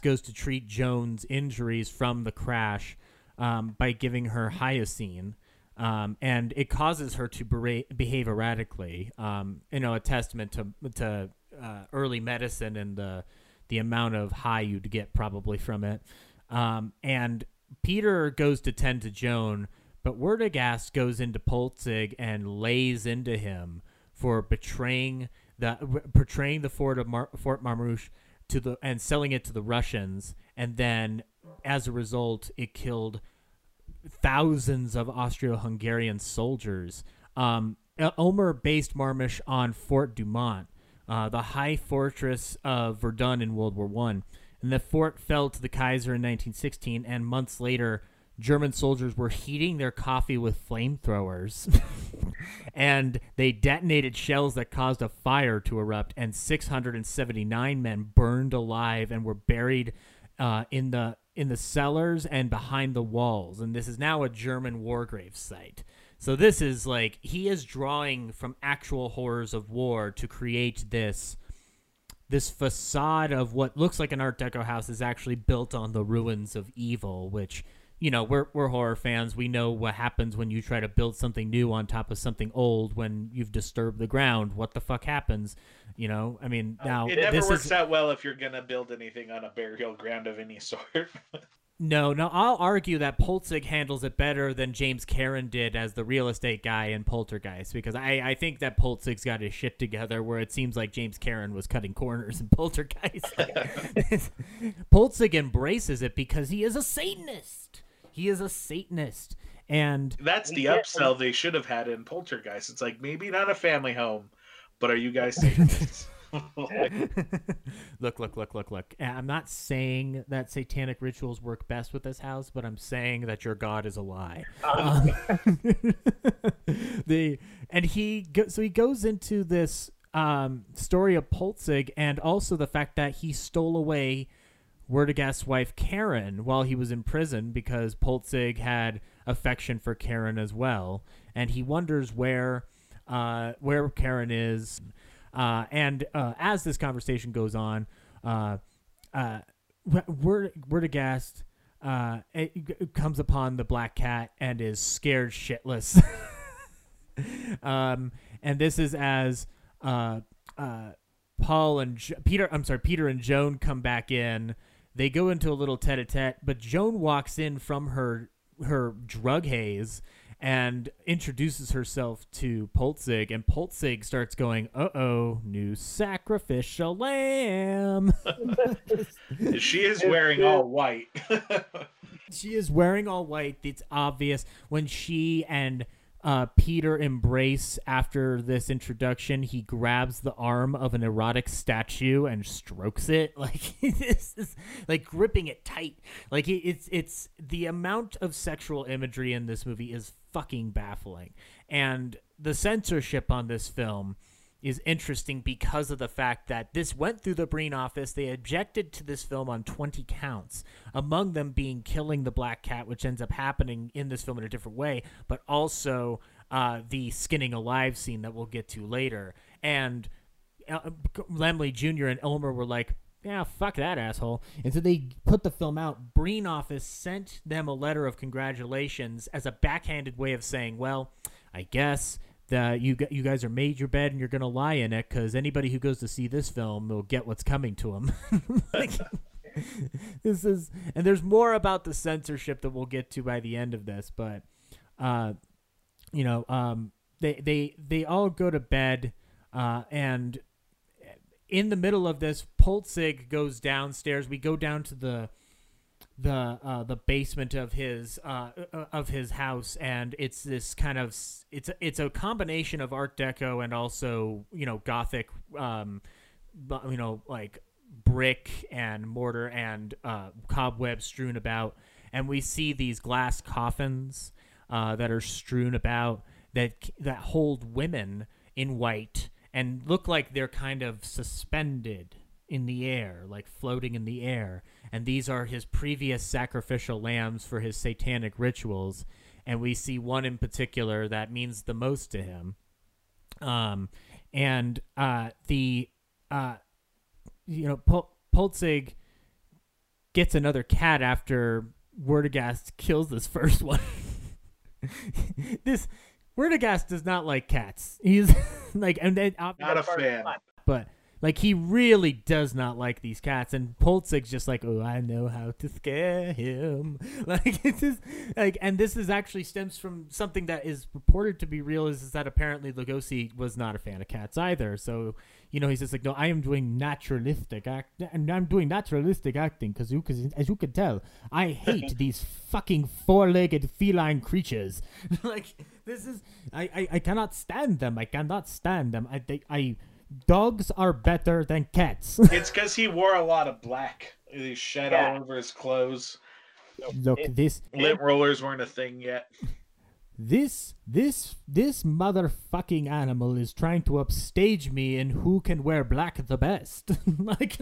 goes to treat Joan's injuries from the crash um, by giving her hyoscine. Um, and it causes her to behave erratically. Um, you know, a testament to to uh, early medicine and the the amount of high you'd get probably from it. Um, and Peter goes to tend to Joan, but Werdegast goes into Polzig and lays into him for betraying the portraying the fort of Mar- Fort Marmouche to the and selling it to the Russians, and then as a result, it killed thousands of Austro-Hungarian soldiers. Um, Ulmer based Marmouche on Fort Douaumont, uh, the high fortress of Verdun in World War One, and the fort fell to the Kaiser in 1916. And months later, German soldiers were heating their coffee with flamethrowers, and they detonated shells that caused a fire to erupt. And 679 men burned alive and were buried uh, in the in the cellars and behind the walls. And this is now a German war grave site. So this is like he is drawing from actual horrors of war to create this this facade of what looks like an art deco house is actually built on the ruins of evil, which you know, we're we're horror fans. We know what happens when you try to build something new on top of something old when you've disturbed the ground. What the fuck happens? You know, I mean, uh, now it never this works is, out well if you're gonna build anything on a burial ground of any sort. No, no, I'll argue that Polzig handles it better than James Karen did as the real estate guy in Poltergeist because I, I think that Polzig's got his shit together where it seems like James Karen was cutting corners in Poltergeist. Polzig embraces it because he is a Satanist. He is a Satanist. And That's the upsell they should have had in Poltergeist. It's like maybe not a family home, but are you guys Satanists? look, look, look, look, look. I'm not saying that satanic rituals work best with this house, but I'm saying that your god is a lie. Um, the and he go, so he goes into this um, story of Polzig and also the fact that he stole away Werdegas' wife Karen while he was in prison because Polzig had affection for Karen as well, and he wonders where uh, where Karen is. Uh, and uh, as this conversation goes on, uh, uh, uh, comes upon the black cat and is scared shitless. um, and this is as uh, uh, Paul and jo- Peter, I'm sorry, Peter and Joan come back in. They go into a little tete-a-tete, but Joan walks in from her her drug haze and introduces herself to Polzig, and Polzig starts going, "Uh oh, new sacrificial lamb." she is wearing all white. she is wearing all white. It's obvious when she and uh, Peter embrace after this introduction. He grabs the arm of an erotic statue and strokes it, like this is like gripping it tight. Like it's it's the amount of sexual imagery in this movie is fucking baffling, and the censorship on this film is interesting because of the fact that this went through the Breen office. They objected to this film on 20 counts, among them being killing the black cat, which ends up happening in this film in a different way, but also uh, the skinning alive scene that we'll get to later. And uh, Laemmle Jr. and Ulmer were like, yeah, fuck that asshole. And so they put the film out. Breen office sent them a letter of congratulations as a backhanded way of saying, well, I guess that you you guys are made your bed and you're gonna lie in it because anybody who goes to see this film will get what's coming to them. like, this is and there's more about the censorship that we'll get to by the end of this, but uh you know, um they they they all go to bed uh and in the middle of this Polzig goes downstairs. We go down to the the uh, the basement of his uh, uh, of his house, and it's this kind of it's it's a combination of Art Deco and also you know Gothic, um, you know like brick and mortar and uh, cobwebs strewn about, and we see these glass coffins uh, that are strewn about that that hold women in white and look like they're kind of suspended in the air, like floating in the air. And these are his previous sacrificial lambs for his satanic rituals. And we see one in particular that means the most to him. Um, and uh, the uh, you know Pol- Polzig gets another cat after Werdegast kills this first one. this Werdegast does not like cats. He's like, and then Not a fan. but like he really does not like these cats and Polzig's just like oh I know how to scare him. Like it's just like and this is actually stems from something that is reported to be real is, is that apparently Lugosi was not a fan of cats either. So you know he's just like no I am doing naturalistic act and I'm doing naturalistic acting because you cause, as you can tell I hate these fucking four-legged feline creatures. Like this is I, I I cannot stand them. I cannot stand them. I they, I dogs are better than cats. It's because he wore a lot of black. He shed Yeah. all over his clothes. Look, this Lint rollers weren't a thing yet. this this this motherfucking animal is trying to upstage me in who can wear black the best. like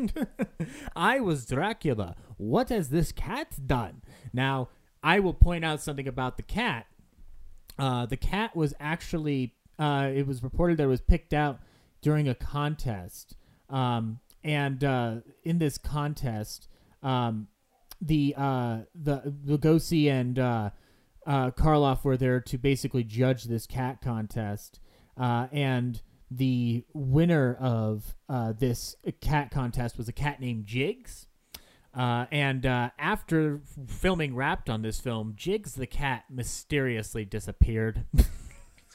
I was Dracula. What has this cat done? Now, I will point out something about the cat. Uh, the cat was actually uh, it was reported that it was picked out during a contest. Um, and uh, in this contest, um, the uh, the Lugosi and uh, uh, Karloff were there to basically judge this cat contest, uh, and the winner of uh, this cat contest was a cat named Jigs. And after filming wrapped on this film, Jigs the cat mysteriously disappeared.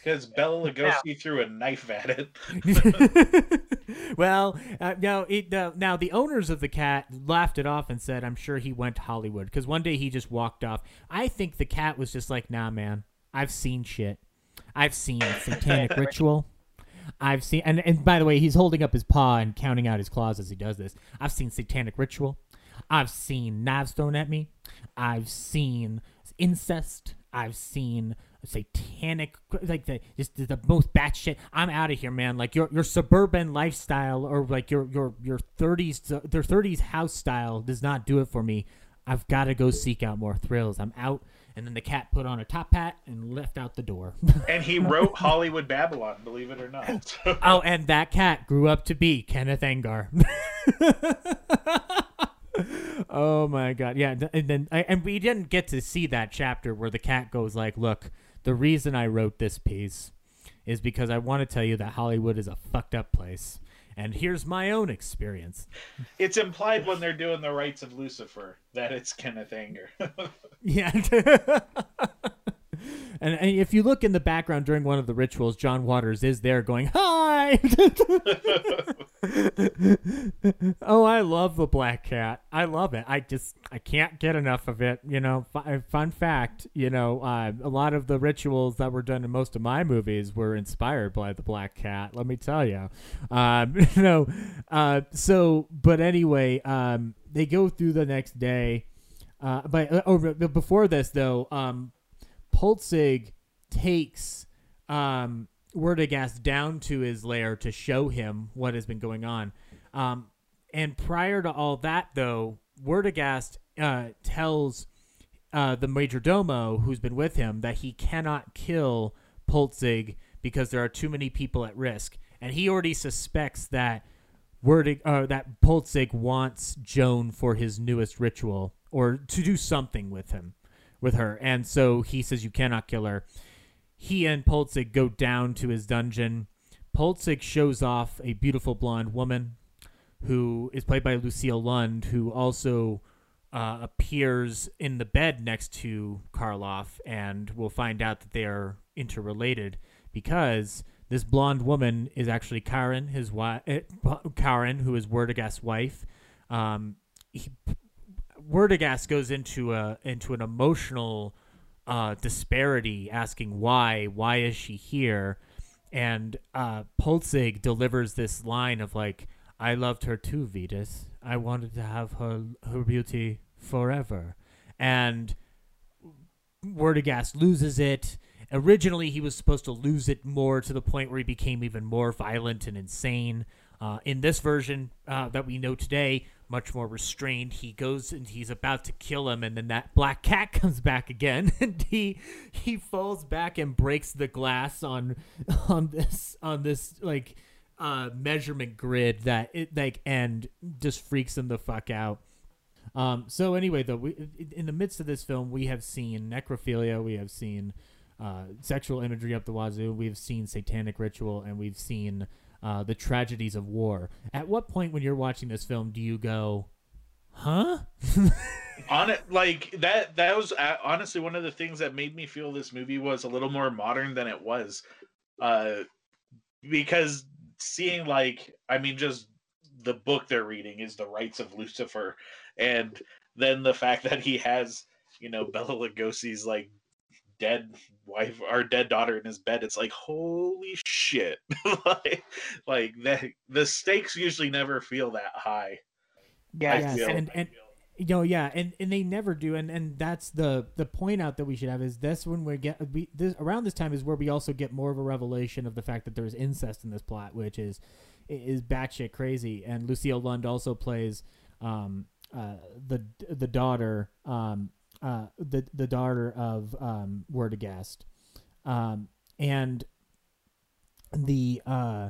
Because Bela Lugosi threw a knife at it. well, uh, now it, uh, now the owners of the cat laughed it off and said, "I'm sure he went to Hollywood." Because one day he just walked off. I think the cat was just like, "Nah, man, I've seen shit. I've seen satanic ritual. I've seen." And and by the way, he's holding up his paw and counting out his claws as he does this. I've seen satanic ritual. I've seen knives thrown at me. I've seen incest. I've seen satanic, like the just the, most batshit. I'm out of here, man. Like your your suburban lifestyle or like your your your 30s their 30s house style does not do it for me. I've got to go seek out more thrills. I'm out. And then the cat put on a top hat and left out the door. And he wrote Hollywood Babylon, believe it or not. oh, and that cat grew up to be Kenneth Anger. oh my god, yeah, and then and we didn't get to see that chapter where the cat goes like, "Look, the reason I wrote this piece is because I want to tell you that Hollywood is a fucked up place, and here's my own experience." it's implied when they're doing the rites of Lucifer that it's Kenneth Anger. Yeah. and, and if you look in the background during one of the rituals, John Waters is there going, Hi! oh, I love the black cat. I love it. I just, I can't get enough of it. You know, F- fun fact, you know, uh, a lot of the rituals that were done in most of my movies were inspired by the black cat, let me tell you. Um, you know, uh, so, but anyway, um, they go through the next day. Uh, but uh, over but before this though, um, Polzig takes um, Werdegast down to his lair to show him what has been going on. Um, and prior to all that, though, Werdegast uh, tells uh, the major domo who's been with him that he cannot kill Polzig because there are too many people at risk, and he already suspects that Werdig, uh, that Polzig wants Joan for his newest ritual or to do something with him, with her, and so he says you cannot kill her. He and Polzig go down to his dungeon. Polzig shows off a beautiful blonde woman who is played by Lucille Lund, who also uh, appears in the bed next to Karloff, and we'll find out that they are interrelated because this blonde woman is actually Karen, his wife. Karen, who is Werdegast's wife. Um, he, Werdegast goes into a into an emotional uh, disparity, asking why, why is she here? And uh, delivers this line of like, "I loved her too, Vitus. I wanted to have her her beauty forever," and Werdegast loses it. Originally, he was supposed to lose it more to the point where he became even more violent and insane. Uh, in this version uh, that we know today, much more restrained. He goes and he's about to kill him, and then that black cat comes back again, and he he falls back and breaks the glass on on this on this like uh, measurement grid that it like and just freaks him the fuck out. Um, so anyway, though, we, in the midst of this film, we have seen necrophilia, we have seen uh, sexual imagery up the wazoo, we've seen satanic ritual, and we've seen uh, the tragedies of war. At what point when you're watching this film do you go, huh? on it like that that was uh, honestly one of the things that made me feel this movie was a little more modern than it was uh because seeing like i mean just the book they're reading is the rites of lucifer and then the fact that he has you know bela lugosi's like dead wife our dead daughter in his bed it's like holy shit. Like like that the stakes usually never feel that high. Yeah yes. and and you know yeah and and they never do and and that's the the point out that we should have is this when we get we this around this time is where we also get more of a revelation of the fact that there's incest in this plot which is is batshit crazy. And lucille lund also plays um uh the the daughter um uh, the the daughter of um, Werdegast, um, and the uh,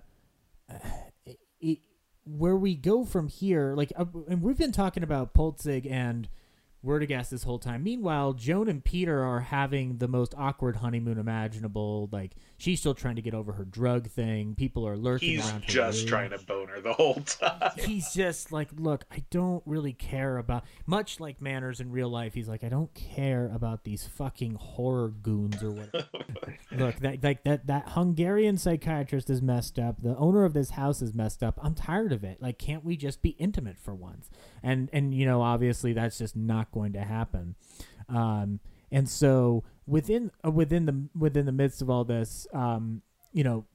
it, where we go from here, like, uh, and we've been talking about Pulzig and Werdegast this whole time. Meanwhile, Joan and Peter are having the most awkward honeymoon imaginable. Like she's still trying to get over her drug thing. People are lurking He's around. He's just trying to bone her the whole time. He's just like, look, I don't really care about much like manners in real life. He's like, I don't care about these fucking horror goons or whatever. look, that like that that Hungarian psychiatrist is messed up. The owner of this house is messed up. I'm tired of it. Like, can't we just be intimate for once? And and you know, obviously, that's just not going to happen. Um, and so within uh, within the within the midst of all this, um, you know,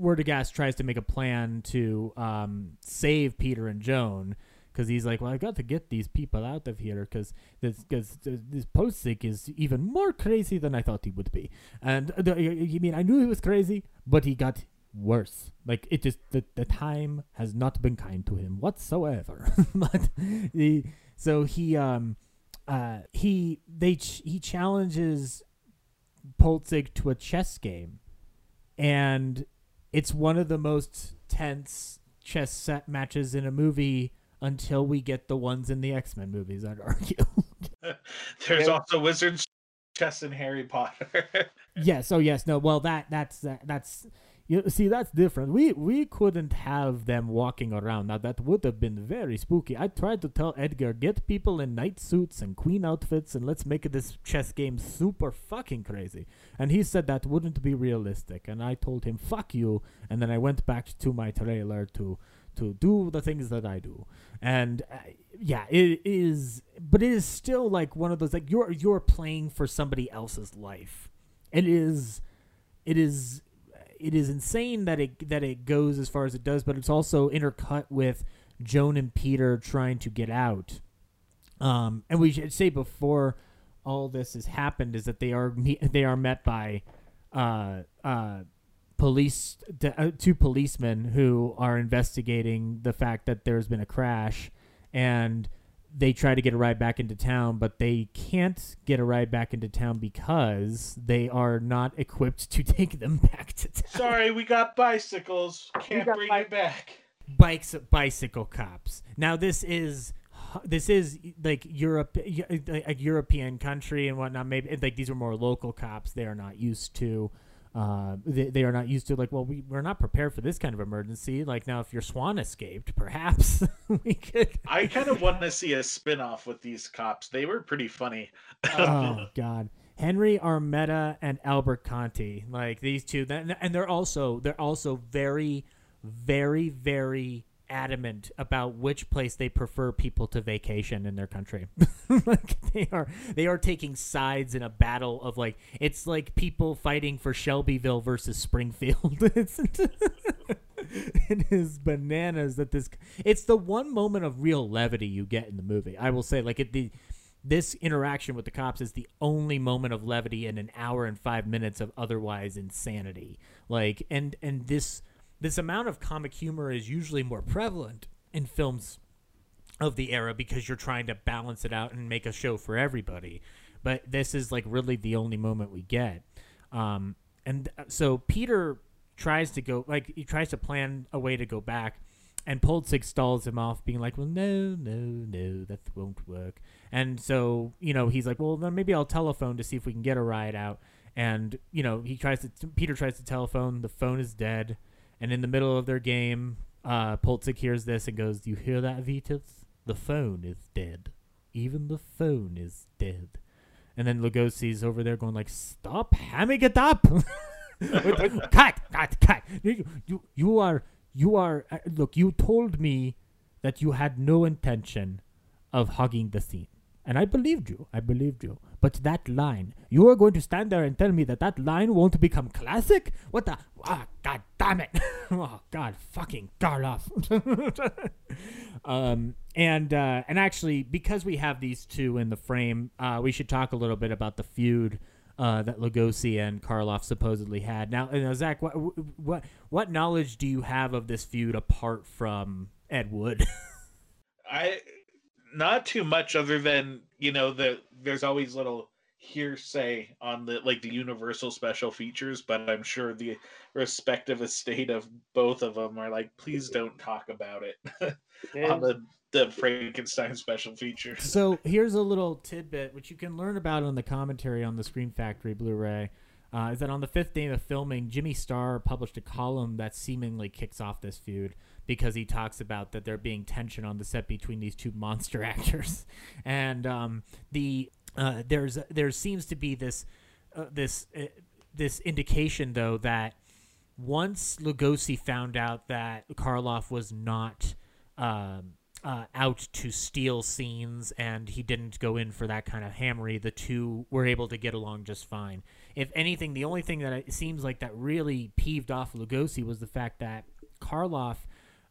Werdegast tries to make a plan to um, save Peter and Joan because he's like, well, I got to get these people out of here because this because this Pulzig is even more crazy than I thought he would be. And uh, I mean, I knew he was crazy, but he got worse. Like it just the the time has not been kind to him whatsoever. but he, so he um uh he they ch- he challenges Pulzig to a chess game, and it's one of the most tense chess set matches in a movie until we get the ones in the X Men movies. I'd argue. There's yeah. also wizards chess in Harry Potter. yes. Oh, yes. No. Well, that that's that, that's you see, that's different. We we couldn't have them walking around. Now that would have been very spooky. I tried to tell Edgar, get people in knight suits and queen outfits, and let's make this chess game super fucking crazy. And he said that wouldn't be realistic. And I told him, fuck you. And then I went back to my trailer to to do the things that I do. And uh, yeah, it is, but it is still like one of those like you're you're playing for somebody else's life. It is, it is it is insane that it that it goes as far as it does, but it's also intercut with Joan and Peter trying to get out. Um, and we should say before all this has happened is that they are they are met by uh, uh, police uh, two policemen who are investigating the fact that there's been a crash and they try to get a ride back into town, but they can't get a ride back into town because they are not equipped to take them back to town. Sorry, we got bicycles. Can't got bring bi- you back. Bikes, bicycle cops. Now this is this is like Europe, a European country and whatnot. Maybe like these are more local cops. They are not used to uh, they, they are not used to like well we, we're not prepared for this kind of emergency like now if your swan escaped perhaps we could I kind of want to see a spin-off with these cops. They were pretty funny. oh god henry armetta and albert conti like these two and they're also they're also very very very adamant about which place they prefer people to vacation in their country. Like they are they are taking sides in a battle of like it's like people fighting for shelbyville versus springfield. It's it is bananas that this it's the one moment of real levity you get in the movie. I will say like it the this interaction with the cops is the only moment of levity in an hour and five minutes of otherwise insanity. Like and and this this amount of comic humor is usually more prevalent in films of the era because you're trying to balance it out and make a show for everybody but this is like really the only moment we get um and so peter tries to go like he tries to plan a way to go back and Polzig stalls him off, being like, "Well, no, no, no, that won't work." And so, you know, he's like, "Well, then maybe I'll telephone to see if we can get a ride out." And you know, he tries to. Peter tries to telephone. The phone is dead, and in the middle of their game, uh, Polzig hears this and goes, "Do you hear that, Vitus? The phone is dead. Even the phone is dead." And then Lugosi's over there going like, "Stop hamming it up." cut, cut, cut. You, you, you are, you are. Uh, look, you told me that you had no intention of hugging the scene, and I believed you. I believed you. But that line, you are going to stand there and tell me that that line won't become classic? What the? Ah, God damn it! oh, God, fucking Karloff. um, and uh, and actually, because we have these two in the frame, uh, we should talk a little bit about the feud uh, that Lugosi and Karloff supposedly had. Now, uh, Zach, what what what knowledge do you have of this feud apart from Ed Wood? I not too much other than you know the there's always little hearsay on the like the universal special features but i'm sure the respective estate of both of them are like please don't talk about it. On the the frankenstein special feature so here's a little tidbit which you can learn about on the commentary on the Scream Factory blu-ray uh, is that on the fifth day of filming jimmy starr published a column that seemingly kicks off this feud because he talks about that there being tension on the set between these two monster actors and um, the uh, there's there seems to be this uh, this uh, this indication though that once Lugosi found out that Karloff was not um, uh, out to steal scenes and he didn't go in for that kind of hammery, the two were able to get along just fine. If anything, the only thing that it seems like that really peeved off Lugosi was the fact that Karloff,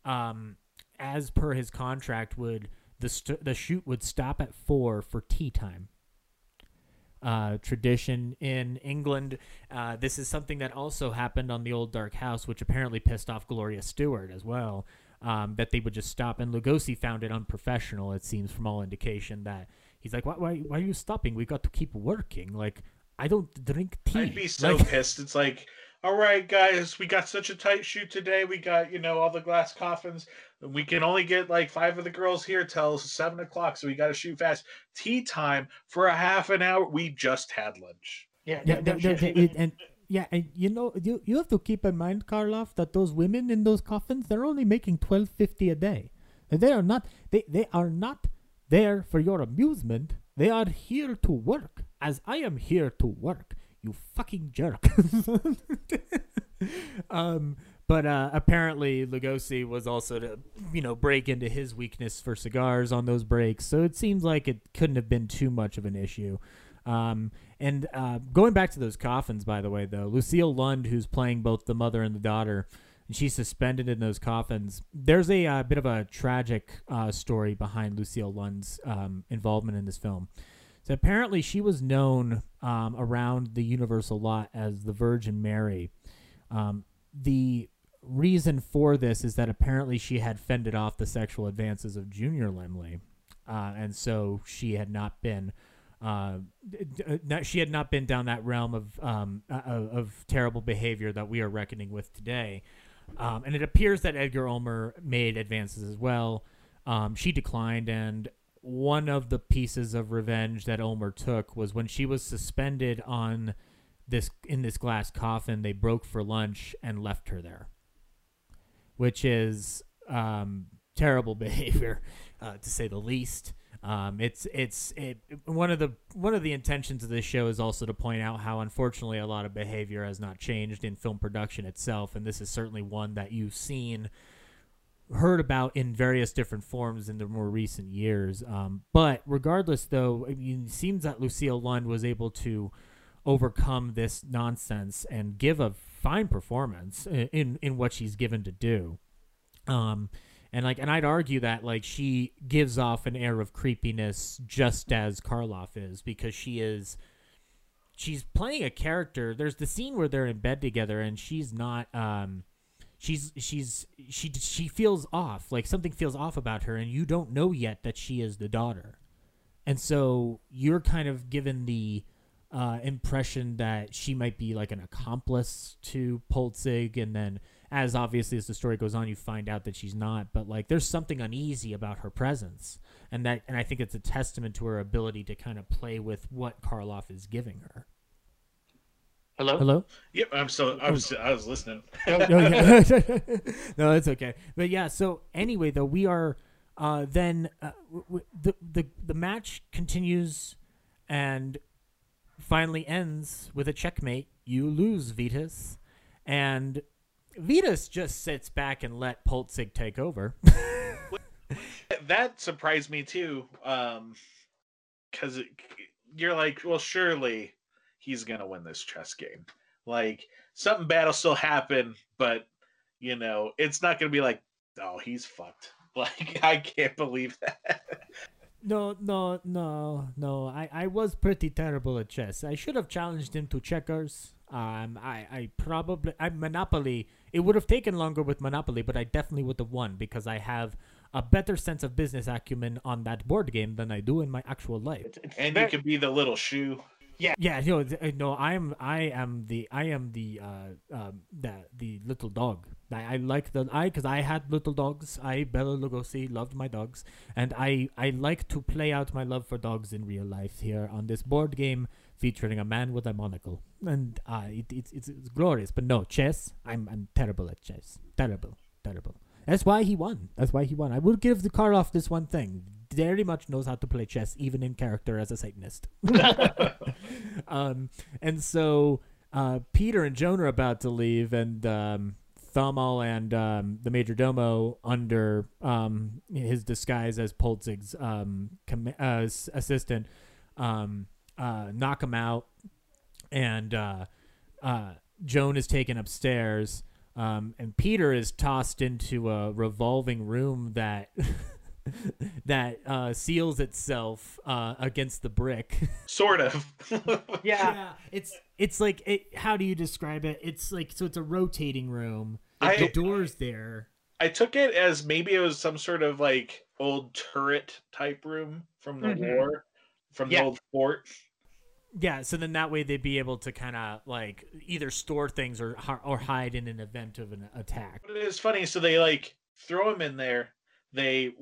um, as per his contract, would the st- the shoot would stop at four for tea time uh, tradition in England. Uh, this is something that also happened on the old Dark House, which apparently pissed off Gloria Stuart as well. Um, that they would just stop, and Lugosi found it unprofessional. It seems from all indication that he's like, "Why, why, why are you stopping? We got to keep working. Like, I don't drink tea." I'd be so Like- pissed. It's like, all right, guys, we got such a tight shoot today. We got, you know, all the glass coffins. We can only get like five of the girls here till seven o'clock, so we got to shoot fast. Tea time for a half an hour. We just had lunch. Yeah, Yeah, no, the- no the- the- it- and yeah, and you know, you you have to keep in mind, Karloff, that those women in those coffins, they're only making twelve fifty a day. They are not they they are not there for your amusement. They are here to work, as I am here to work. You fucking jerk. um, but uh, apparently Lugosi was also to you know break into his weakness for cigars on those breaks. So it seems like it couldn't have been too much of an issue. Um, and uh, going back to those coffins, by the way, though, Lucille Lund, who's playing both the mother and the daughter, and she's suspended in those coffins. There's a uh, bit of a tragic uh, story behind Lucille Lund's um, involvement in this film. So apparently, she was known um, around the Universal lot as the Virgin Mary. Um, the reason for this is that apparently she had fended off the sexual advances of Junior Laemmle, uh, and so she had not been. Uh, not, she had not been down that realm of um, uh, of of terrible behavior that we are reckoning with today. Um, and it appears that Edgar Ulmer made advances as well. Um, she declined, and one of the pieces of revenge that Ulmer took was when she was suspended on this in this glass coffin they broke for lunch and left her there, which is um, terrible behavior, uh, to say the least. Um, it's it's it, one of the one of the intentions of this show is also to point out how unfortunately a lot of behavior has not changed in film production itself, and this is certainly one that you've seen heard about in various different forms in the more recent years. Um, but regardless, though, I mean, it seems that Lucille Lund was able to overcome this nonsense and give a fine performance in in, in what she's given to do. Um, and like, and I'd argue that like she gives off an air of creepiness just as Karloff is because she is. She's playing a character. There's the scene where they're in bed together, and she's not. Um, she's she's she she feels off like something feels off about her and you don't know yet that she is the daughter. And so you're kind of given the uh, impression that she might be like an accomplice to Polzig and then as obviously as the story goes on you find out that she's not but like there's something uneasy about her presence. And that and I think it's a testament to her ability to kind of play with what Karloff is giving her Hello. hello Yep. I'm so. I was. I was listening. oh, yeah. no, it's okay. But yeah, so anyway, though we are uh, then uh, w- w- the the the match continues and finally ends with a checkmate. You lose, Vitus, and Vitus just sits back and let Polzig take over. that surprised me too. Um, because you're like, well, surely he's gonna win this chess game. Like something bad will still happen, but you know, it's not gonna be like, oh, he's fucked. Like I can't believe that. no, no, no, no. I, I was pretty terrible at chess. I should have challenged him to checkers. Um, I, I probably I Monopoly. It would have taken longer with Monopoly, but I definitely would have won because I have a better sense of business acumen on that board game than I do in my actual life. and you could be the little shoe. Yeah, no, th- uh, no. I'm, I am the, I am the, uh, um, the, the little dog. I, I like the, I, because I had little dogs. I Bela Lugosi loved my dogs, and I, I like to play out my love for dogs in real life here on this board game featuring a man with a monocle, and uh, it, it's, it's, it's glorious. But no, chess. I'm, I'm terrible at chess. Terrible, terrible. That's why he won. That's why he won. I will give the Karloff this one thing. Very much knows how to play chess, even in character as a Satanist. um, and so uh, Peter and Joan are about to leave, and um, Thamal and um, the Major Domo, under um, his disguise as Polzig's um, com- uh, assistant, um, uh, knock him out. And uh, uh, Joan is taken upstairs, um, and Peter is tossed into a revolving room that. that uh, seals itself uh, against the brick. Sort of. yeah, it's it's like it, how do you describe it? It's like so it's a rotating room. I- the doors there. I took it as maybe it was some sort of like old turret type room from the Mhm. war, from Yeah. the old fort. Yeah, so then that way they'd be able to kind of like either store things or or hide in an event of an attack. But it's funny. So they like throw him in there. They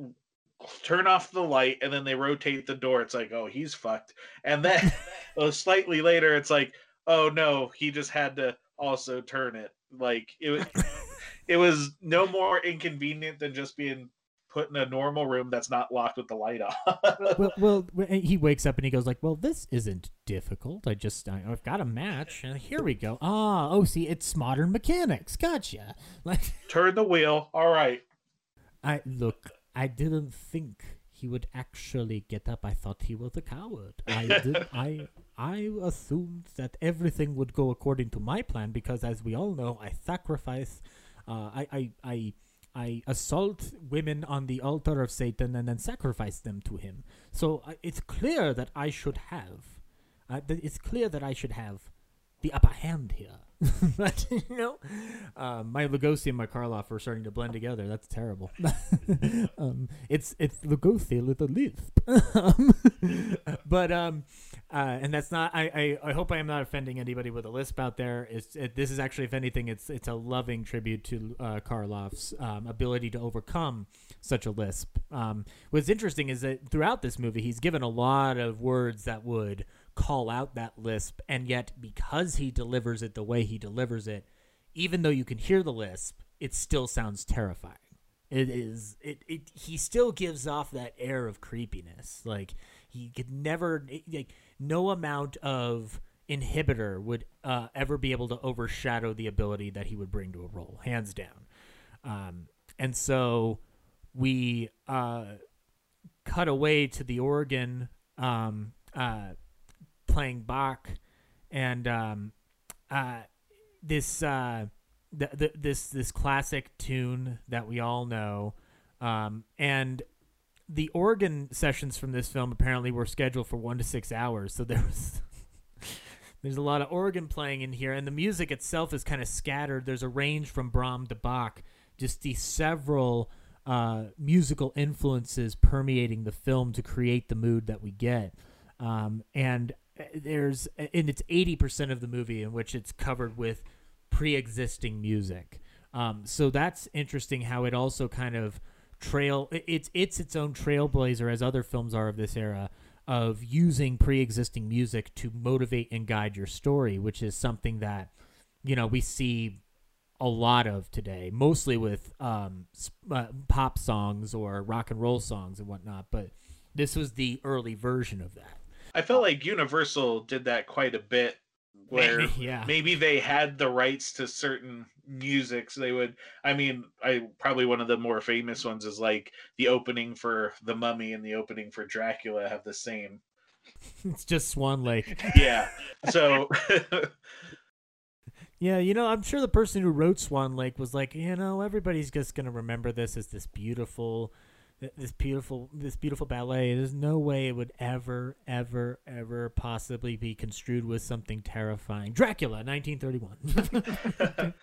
turn off the light and then they rotate the door. It's like, oh, he's fucked. And then uh, slightly later, it's like, oh no, he just had to also turn it. Like it was, it was no more inconvenient than just being put in a normal room that's not locked with the light on. well, well, he wakes up and he goes like, "Well, this isn't difficult. I just I, I've got a match, and here we go. Ah, oh, see, it's modern mechanics. Gotcha. Like, turn the wheel. All right. I look. I didn't think he would actually get up. I thought he was a coward. I did. I I assumed that everything would go according to my plan because, as we all know, I sacrifice. Uh, I I I. I assault women on the altar of Satan and then sacrifice them to him. So uh, it's clear that I should have. Uh, th- it's clear that I should have the upper hand here. but you know, uh, my Lugosi and my Karloff are starting to blend together. That's terrible. um, it's it's Lugosi with a lisp. but um, uh, and that's not. I, I I hope I am not offending anybody with a lisp out there. It's it, this is actually, if anything, it's it's a loving tribute to uh, Karloff's um, ability to overcome such a lisp. Um, what's interesting is that throughout this movie, he's given a lot of words that would call out that lisp, and yet because he delivers it the way he delivers it, even though you can hear the lisp, it still sounds terrifying. It is it, it he still gives off that air of creepiness. Like he could never like no amount of inhibitor would uh, ever be able to overshadow the ability that he would bring to a role, hands down. Um, and so we uh, cut away to the organ um, uh, playing Bach, and um, uh, this uh, the, the, this this classic tune that we all know, um, and the organ sessions from this film apparently were scheduled for one to six hours, so there was. There's a lot of organ playing in here, and the music itself is kind of scattered. There's a range from Brahms to Bach, just these several uh, musical influences permeating the film to create the mood that we get. Um, and there's, and it's 80% of the movie in which it's covered with pre-existing music. Um, so that's interesting how it also kind of trail it's it's its own trailblazer as other films are of this era of using pre-existing music to motivate and guide your story, which is something that you know we see a lot of today, mostly with um, uh, pop songs or rock and roll songs and whatnot. But this was the early version of that. I felt like Universal did that quite a bit where yeah. maybe they had the rights to certain music so they would i mean i probably one of the more famous ones is like the opening for the mummy and the opening for dracula have the same. It's just swan lake. Yeah so yeah you know i'm sure the person who wrote swan lake was like you know everybody's just gonna remember this as this beautiful this beautiful this beautiful ballet there's no way it would ever ever ever possibly be construed with something terrifying. Dracula 1931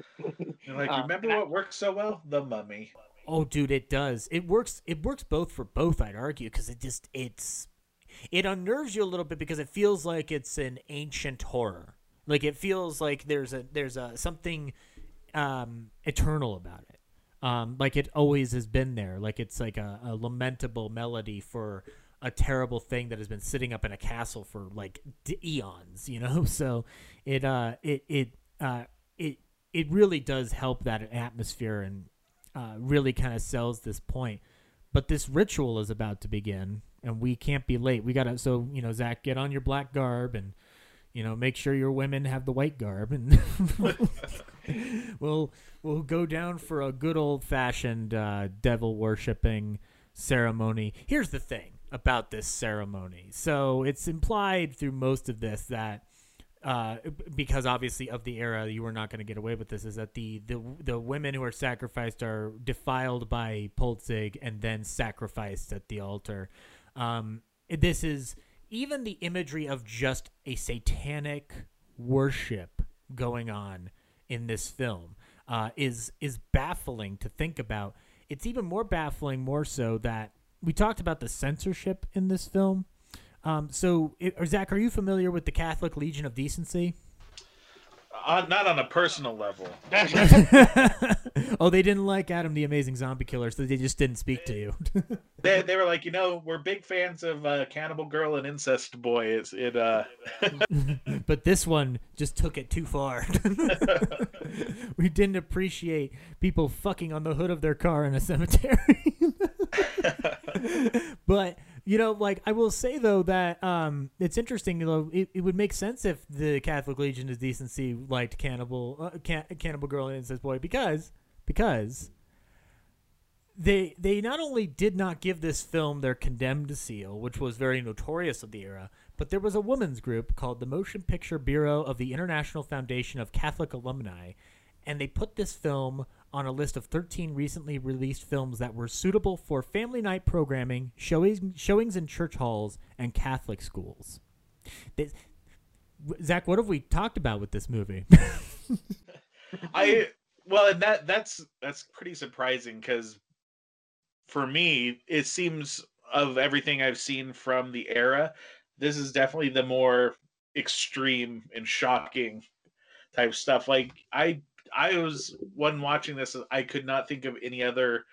like Um, remember I- what worked so well? The mummy. Oh dude it does. It works it works both for both i'd argue because it just it's it unnerves you a little bit because it feels like it's an ancient horror. Like it feels like there's a there's a something um eternal about it um, like it always has been there. Like it's like a, a lamentable melody for a terrible thing that has been sitting up in a castle for like eons, you know. So it uh it it uh it it really does help that atmosphere and uh, really kind of sells this point. But this ritual is about to begin, and we can't be late. We gotta so you know Zach, get on your black garb and you know make sure your women have the white garb and we'll we'll go down for a good old fashioned uh, devil worshipping ceremony. Here's the thing about this ceremony. So it's implied through most of this that uh, because obviously of the era, you were not going to get away with this. Is that the, the the women who are sacrificed are defiled by Polzig and then sacrificed at the altar. Um, this is even the imagery of just a satanic worship going on in this film uh, is is baffling to think about. It's even more baffling, more so that we talked about the censorship in this film. Um, so, it, Zach, are you familiar with the Catholic Legion of Decency? Uh, not on a personal level oh, they didn't like Adam the Amazing Zombie Killer, so they just didn't speak to you. they, they were like you know we're big fans of uh, cannibal girl and incest boy it's it uh but this one just took it too far. we didn't appreciate people fucking on the hood of their car in a cemetery. but you know, like I will say though that um, it's interesting. though. it, it would make sense if the Catholic Legion of Decency liked Cannibal, uh, can, Cannibal Girl and Incest Boy because because they they not only did not give this film their condemned seal, which was very notorious of the era, but there was a women's group called the Motion Picture Bureau of the International Foundation of Catholic Alumni, and they put this film on a list of 13 recently released films that were suitable for family night programming, showings, showings in church halls, and Catholic schools. Zach, what have we talked about with this movie? I well, that that's that's pretty surprising because for me, it seems of everything I've seen from the era, this is definitely the more extreme and shocking type stuff. Like I I was one watching this, I could not think of any other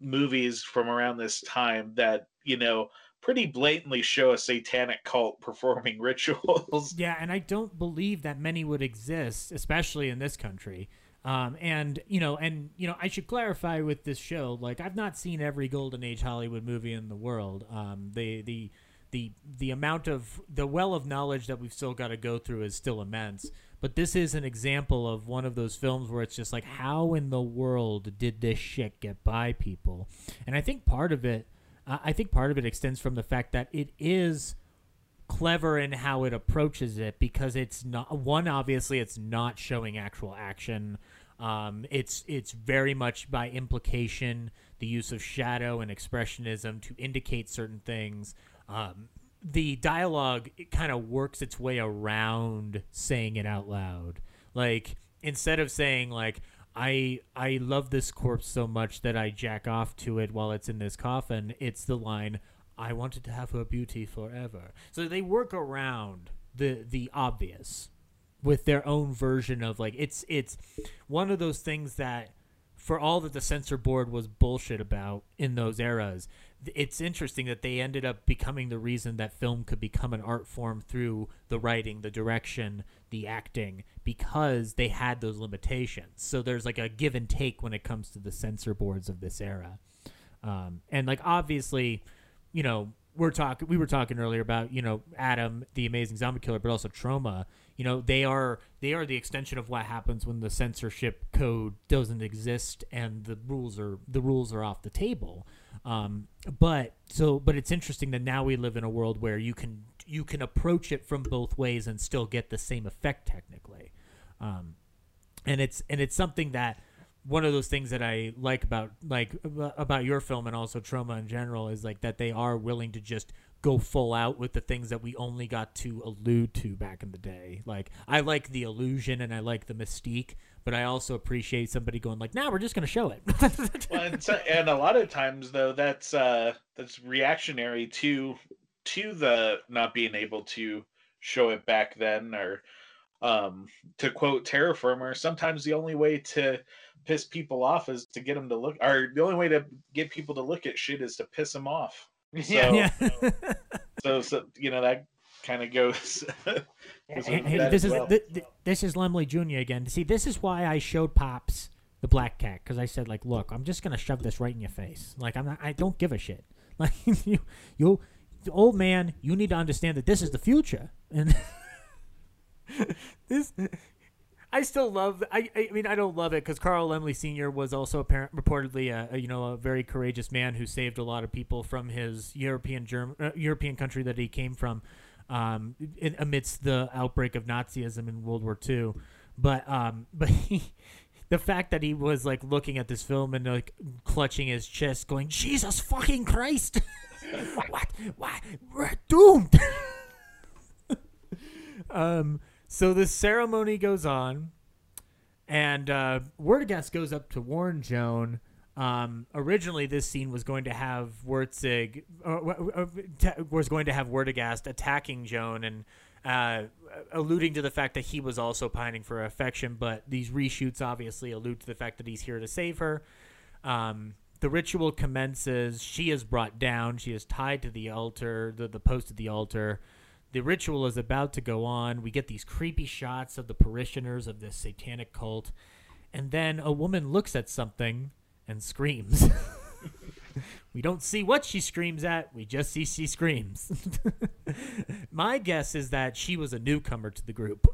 movies from around this time that you know pretty blatantly show a satanic cult performing rituals. Yeah, and I don't believe that many would exist, especially in this country. Um, and you know, and you know, I should clarify with this show, like I've not seen every golden age Hollywood movie in the world. Um, the the the the amount of the well of knowledge that we've still got to go through is still immense. But this is an example of one of those films where it's just like, how in the world did this shit get by people? And I think part of it, I think part of it extends from the fact that it is clever in how it approaches it because it's not one obviously it's not showing actual action um, it's it's very much by implication the use of shadow and expressionism to indicate certain things um, the dialogue it kind of works its way around saying it out loud like instead of saying like I I love this corpse so much that I jack off to it while it's in this coffin. It's the line I wanted to have her beauty forever. So they work around the the obvious with their own version of like it's it's one of those things that for all that the censor board was bullshit about in those eras it's interesting that they ended up becoming the reason that film could become an art form through the writing the direction the acting because they had those limitations so there's like a give and take when it comes to the censor boards of this era um, and like obviously you know, we're talking we were talking earlier about, you know, Adam, the amazing zombie killer, but also Troma. You know, they are they are the extension of what happens when the censorship code doesn't exist and the rules are the rules are off the table. Um, but so but it's interesting that now we live in a world where you can you can approach it from both ways and still get the same effect technically. Um, and it's and it's something that one of those things that I like about like about your film and also Troma in general is like that they are willing to just go full out with the things that we only got to allude to back in the day. Like I like the illusion and I like the mystique, but I also appreciate somebody going like, "Now nah, we're just going to show it." well, and, so, and a lot of times though, that's uh that's reactionary to to the not being able to show it back then or um to quote Terror Firmer, sometimes the only way to piss people off is to get them to look or the only way to get people to look at shit is to piss them off so, yeah. so, so you know that kind of goes hey, this is well. th- this is Laemmle Jr. again. See, this is why I showed Pops the black cat because I said like, look, I'm just gonna shove this right in your face. Like I'm not, I don't give a shit. Like you, you, old man, you need to understand that this is the future and this I still love. I, I mean, I don't love it because Carl Laemmle Sr. was also apparent, reportedly a, a, you know a very courageous man who saved a lot of people from his European German, uh, European country that he came from, um, in, amidst the outbreak of Nazism in World War II. But um, but he, the fact that he was like looking at this film and like clutching his chest, going, "Jesus fucking Christ, what? What? We're doomed." um so the ceremony goes on, and uh, Werdegast goes up to warn Joan. Um, originally, this scene was going to have Wurzig uh, uh, was going to have Werdegast attacking Joan and uh, alluding to the fact that he was also pining for affection. But these reshoots obviously allude to the fact that he's here to save her. Um, the ritual commences. She is brought down. She is tied to the altar, the, the post of the altar. The ritual is about to go on. We get these creepy shots of the parishioners of this satanic cult. And then a woman looks at something and screams. we don't see what she screams at, we just see she screams. My guess is that she was a newcomer to the group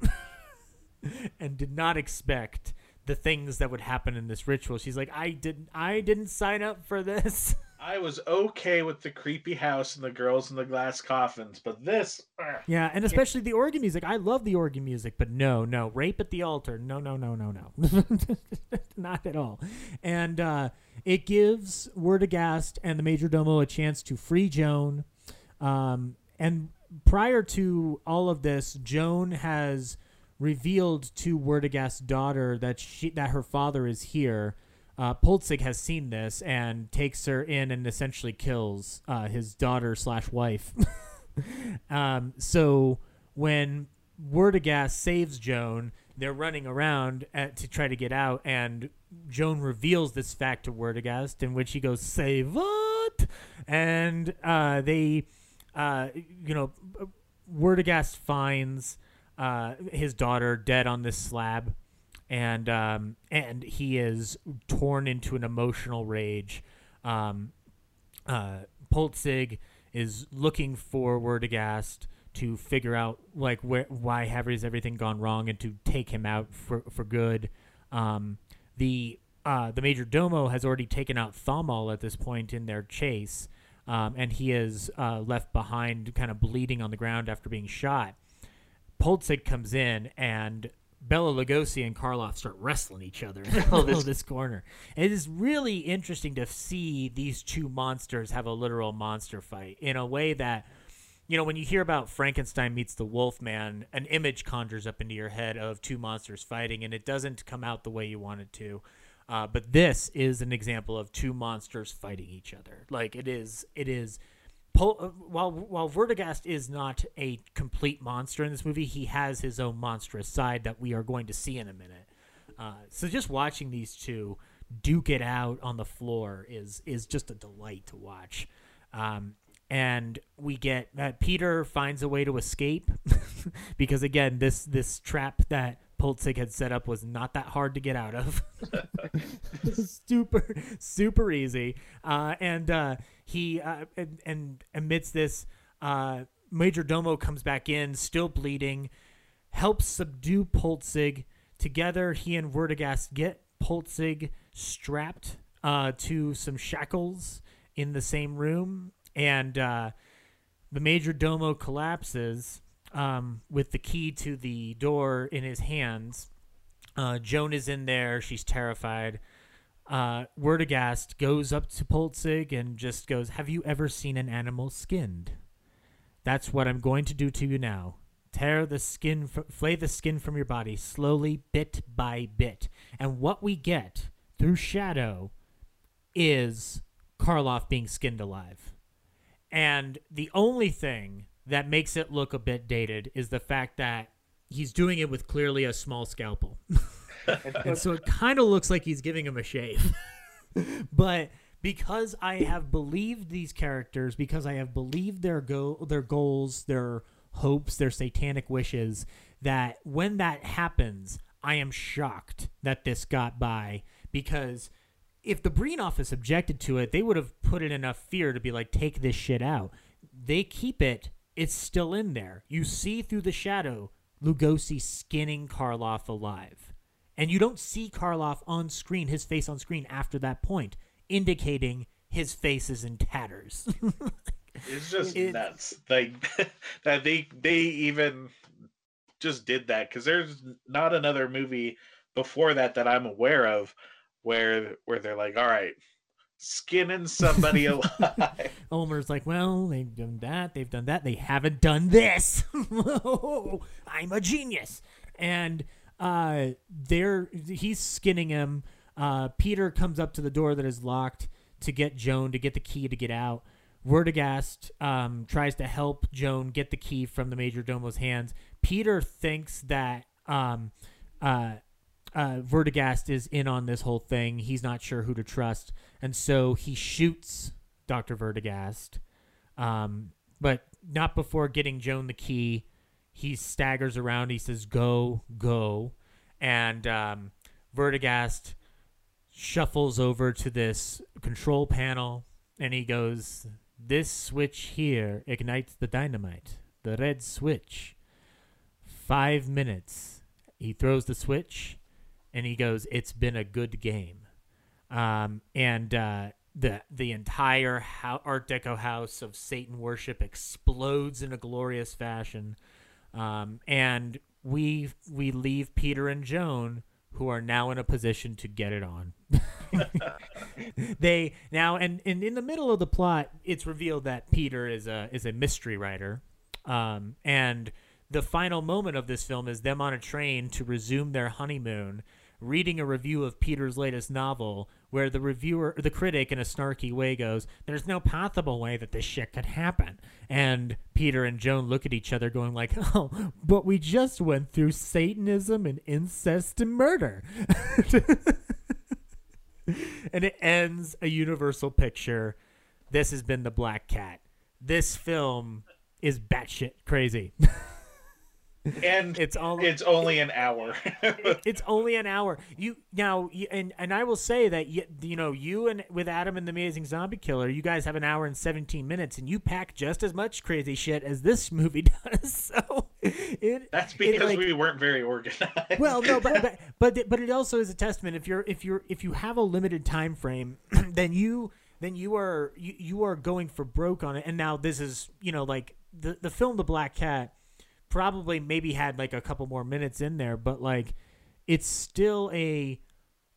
and did not expect the things that would happen in this ritual. She's like, I didn't I didn't sign up for this. I was okay with the creepy house and the girls in the glass coffins, but this. Ugh. Yeah, and especially the organ music. I love the organ music, but no, no, rape at the altar. No, no, no, no, no, not at all. And uh, it gives Werdegast and the Major Domo a chance to free Joan. Um, and prior to all of this, Joan has revealed to Werdegast's daughter that she that her father is here uh, Polzig has seen this and takes her in and essentially kills uh, his daughter slash wife. um, so when Werdegast saves Joan, they're running around at, to try to get out, and Joan reveals this fact to Werdegast, in which he goes, "Say what?" and uh, they, uh, you know, Werdegast finds uh, his daughter dead on this slab, and um, and he is torn into an emotional rage. Um, uh, Polzig is looking for Werdegast to figure out like where why has everything gone wrong and to take him out for for good. Um, the uh, the major domo has already taken out Thamal at this point in their chase, um, and he is uh, left behind, kind of bleeding on the ground after being shot. Polzig comes in, and Bela Lugosi and Karloff start wrestling each other in of this corner. It is really interesting to see these two monsters have a literal monster fight in a way that, you know, when you hear about Frankenstein meets the Wolfman, an image conjures up into your head of two monsters fighting, and it doesn't come out the way you want it to. Uh, but this is an example of two monsters fighting each other. Like it is, it is. Pol- uh, while while Werdegast is not a complete monster in this movie, he has his own monstrous side that we are going to see in a minute. Uh, so just watching these two duke it out on the floor is is just a delight to watch. Um, and we get uh, Peter finds a way to escape because again this this trap that Polzig had set up was not that hard to get out of. super, super easy. Uh, and uh, he uh, and, and, amidst this, uh, Major Domo comes back in, still bleeding, helps subdue Polzig. Together, he and Werdegast get Polzig strapped uh, to some shackles in the same room, and uh, the Major Domo collapses um, with the key to the door in his hands. Uh, Joan is in there. She's terrified. Uh, Werdegast goes up to Polzig and just goes, Have you ever seen an animal skinned? That's what I'm going to do to you now. Tear the skin, flay the skin from your body slowly, bit by bit. And what we get through Shadow is Karloff being skinned alive. And the only thing that makes it look a bit dated is the fact that he's doing it with clearly a small scalpel. and so it kind of looks like he's giving him a shave. but because I have believed these characters, because I have believed their go their goals, their hopes, their satanic wishes, that when that happens, I am shocked that this got by because if the Breen office objected to it, they would have put in enough fear to be like, take this shit out. They keep it it's still in there. You see through the shadow Lugosi skinning Karloff alive. And you don't see Karloff on screen, his face on screen after that point, indicating his face is in tatters. it's just it, nuts. Like that they they even just did that because there's not another movie before that that I'm aware of where where they're like, all right, skinning somebody alive. Ulmer's like, well, they've done that, they've done that, they haven't done this. I'm a genius. And uh, there, he's skinning him. Uh, Peter comes up to the door that is locked to get Joan to get the key to get out. Werdegast um, tries to help Joan get the key from the Major Domo's hands. Peter thinks that um, uh, uh, Werdegast is in on this whole thing. He's not sure who to trust, and so he shoots Doctor Werdegast, um, but not before getting Joan the key. He staggers around. He says, "Go, go," and um, Werdegast shuffles over to this control panel, and he goes, "This switch here ignites the dynamite. The red switch. Five minutes." He throws the switch and he goes, "It's been a good game," um, and uh, the the entire ho- Art Deco house of Satan worship explodes in a glorious fashion, um, and we we leave Peter and Joan who are now in a position to get it on. they now and, and in the middle of the plot, it's revealed that Peter is a is a mystery writer, um, and the final moment of this film is them on a train to resume their honeymoon reading a review of Peter's latest novel where the reviewer, the critic, in a snarky way goes, There's no possible way that this shit could happen. And Peter and Joan look at each other going like, Oh, but we just went through Satanism and incest and murder. and it ends a universal picture this has been the Black Cat. This film is batshit crazy. and it's all it's only an hour. it's only an hour. You now, and and I will say that you, you know you and with Adam and the Amazing Zombie Killer, you guys have an hour and seventeen minutes, and you pack just as much crazy shit as this movie does. So it, That's it, because like- we weren't very organized. well, no, but but but it- but it also is a testament. If you're if you're if you have a limited time frame, then you then you are you, you are going for broke on it. And now this is you know like the the film The Black Cat probably maybe had like a couple more minutes in there, but like it's still a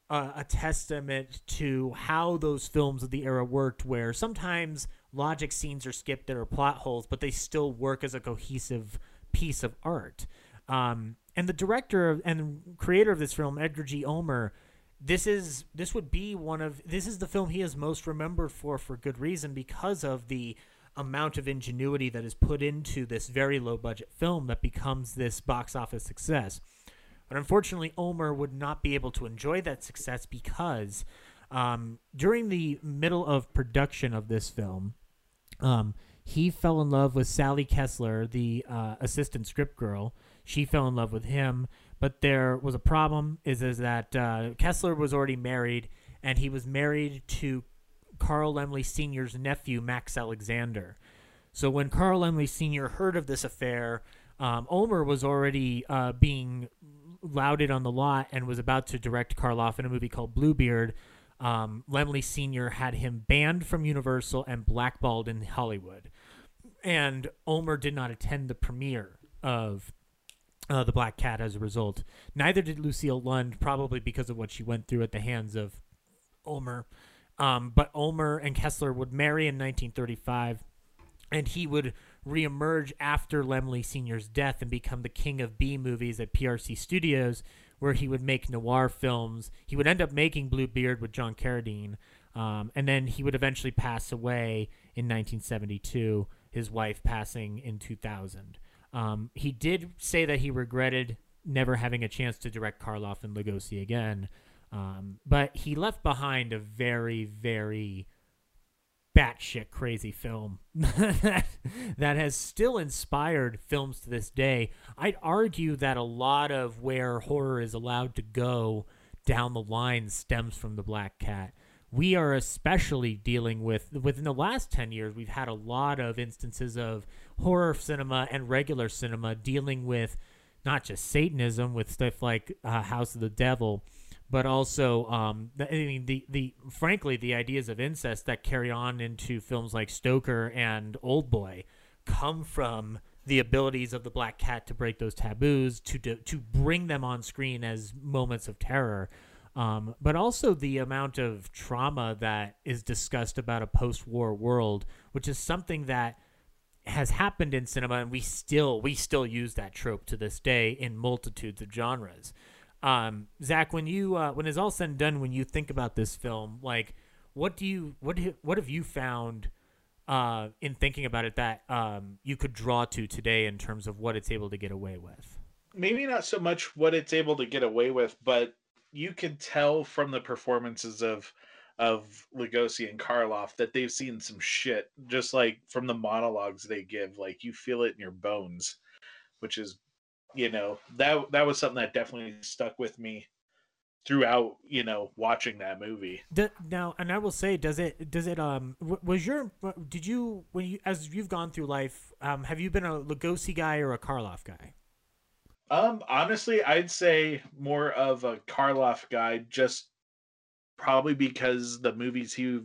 a, testament to how those films of the era worked, where sometimes logic scenes are skipped that are plot holes, but they still work as a cohesive piece of art. Um, and the director of- and creator of this film, Edgar G. Ulmer, this is this would be one of this is the film he is most remembered for for good reason because of the amount of ingenuity that is put into this very low budget film that becomes this box office success. But unfortunately, Ulmer would not be able to enjoy that success because um, during the middle of production of this film, um, he fell in love with Sally Kessler, the uh, assistant script girl. She fell in love with him, but there was a problem. Is is that uh, Kessler was already married, and he was married to Carl Laemmle Sr.'s nephew, Max Alexander. So when Carl Laemmle Sr. heard of this affair, um, Ulmer was already uh, being lauded on the lot and was about to direct Karloff in a movie called Bluebeard. Um, Laemmle Sr. had him banned from Universal and blackballed in Hollywood. And Ulmer did not attend the premiere of uh, The Black Cat as a result. Neither did Lucille Lund, probably because of what she went through at the hands of Ulmer. Um, but Ulmer and Kessler would marry in 1935, and he would reemerge after Laemmle Sr.'s death and become the king of B movies at PRC Studios, where he would make noir films. He would end up making Bluebeard with John Carradine, um, and then he would eventually pass away in 1972, his wife passing in 2000. Um, he did say that he regretted never having a chance to direct Karloff and Lugosi again, um, but he left behind a very, very batshit crazy film that that has still inspired films to this day. I'd argue that a lot of where horror is allowed to go down the line stems from the Black Cat. We are especially dealing with within the last 10 years we've had a lot of instances of horror cinema and regular cinema dealing with not just satanism with stuff like uh, House of the Devil but also um, the, I mean the the frankly the ideas of incest that carry on into films like Stoker and Old Boy come from the abilities of the Black Cat to break those taboos to to, to bring them on screen as moments of terror. Um, but also the amount of trauma that is discussed about a post-war world, which is something that has happened in cinema, and we still we still use that trope to this day in multitudes of genres. Um, Zach, when you uh, when it's all said and done, when you think about this film, like what do you what what have you found uh, in thinking about it that um, you could draw to today in terms of what it's able to get away with? maybe not so much what it's able to get away with, but you can tell from the performances of of Lugosi and Karloff that they've seen some shit. Just like from the monologues they give, like you feel it in your bones, which is, you know, that that was something that definitely stuck with me throughout. You know, watching that movie. Now, and I will say, does it does it um was your did you when you as you've gone through life um have you been a Lugosi guy or a Karloff guy? Um, honestly, I'd say more of a Karloff guy, just probably because the movies he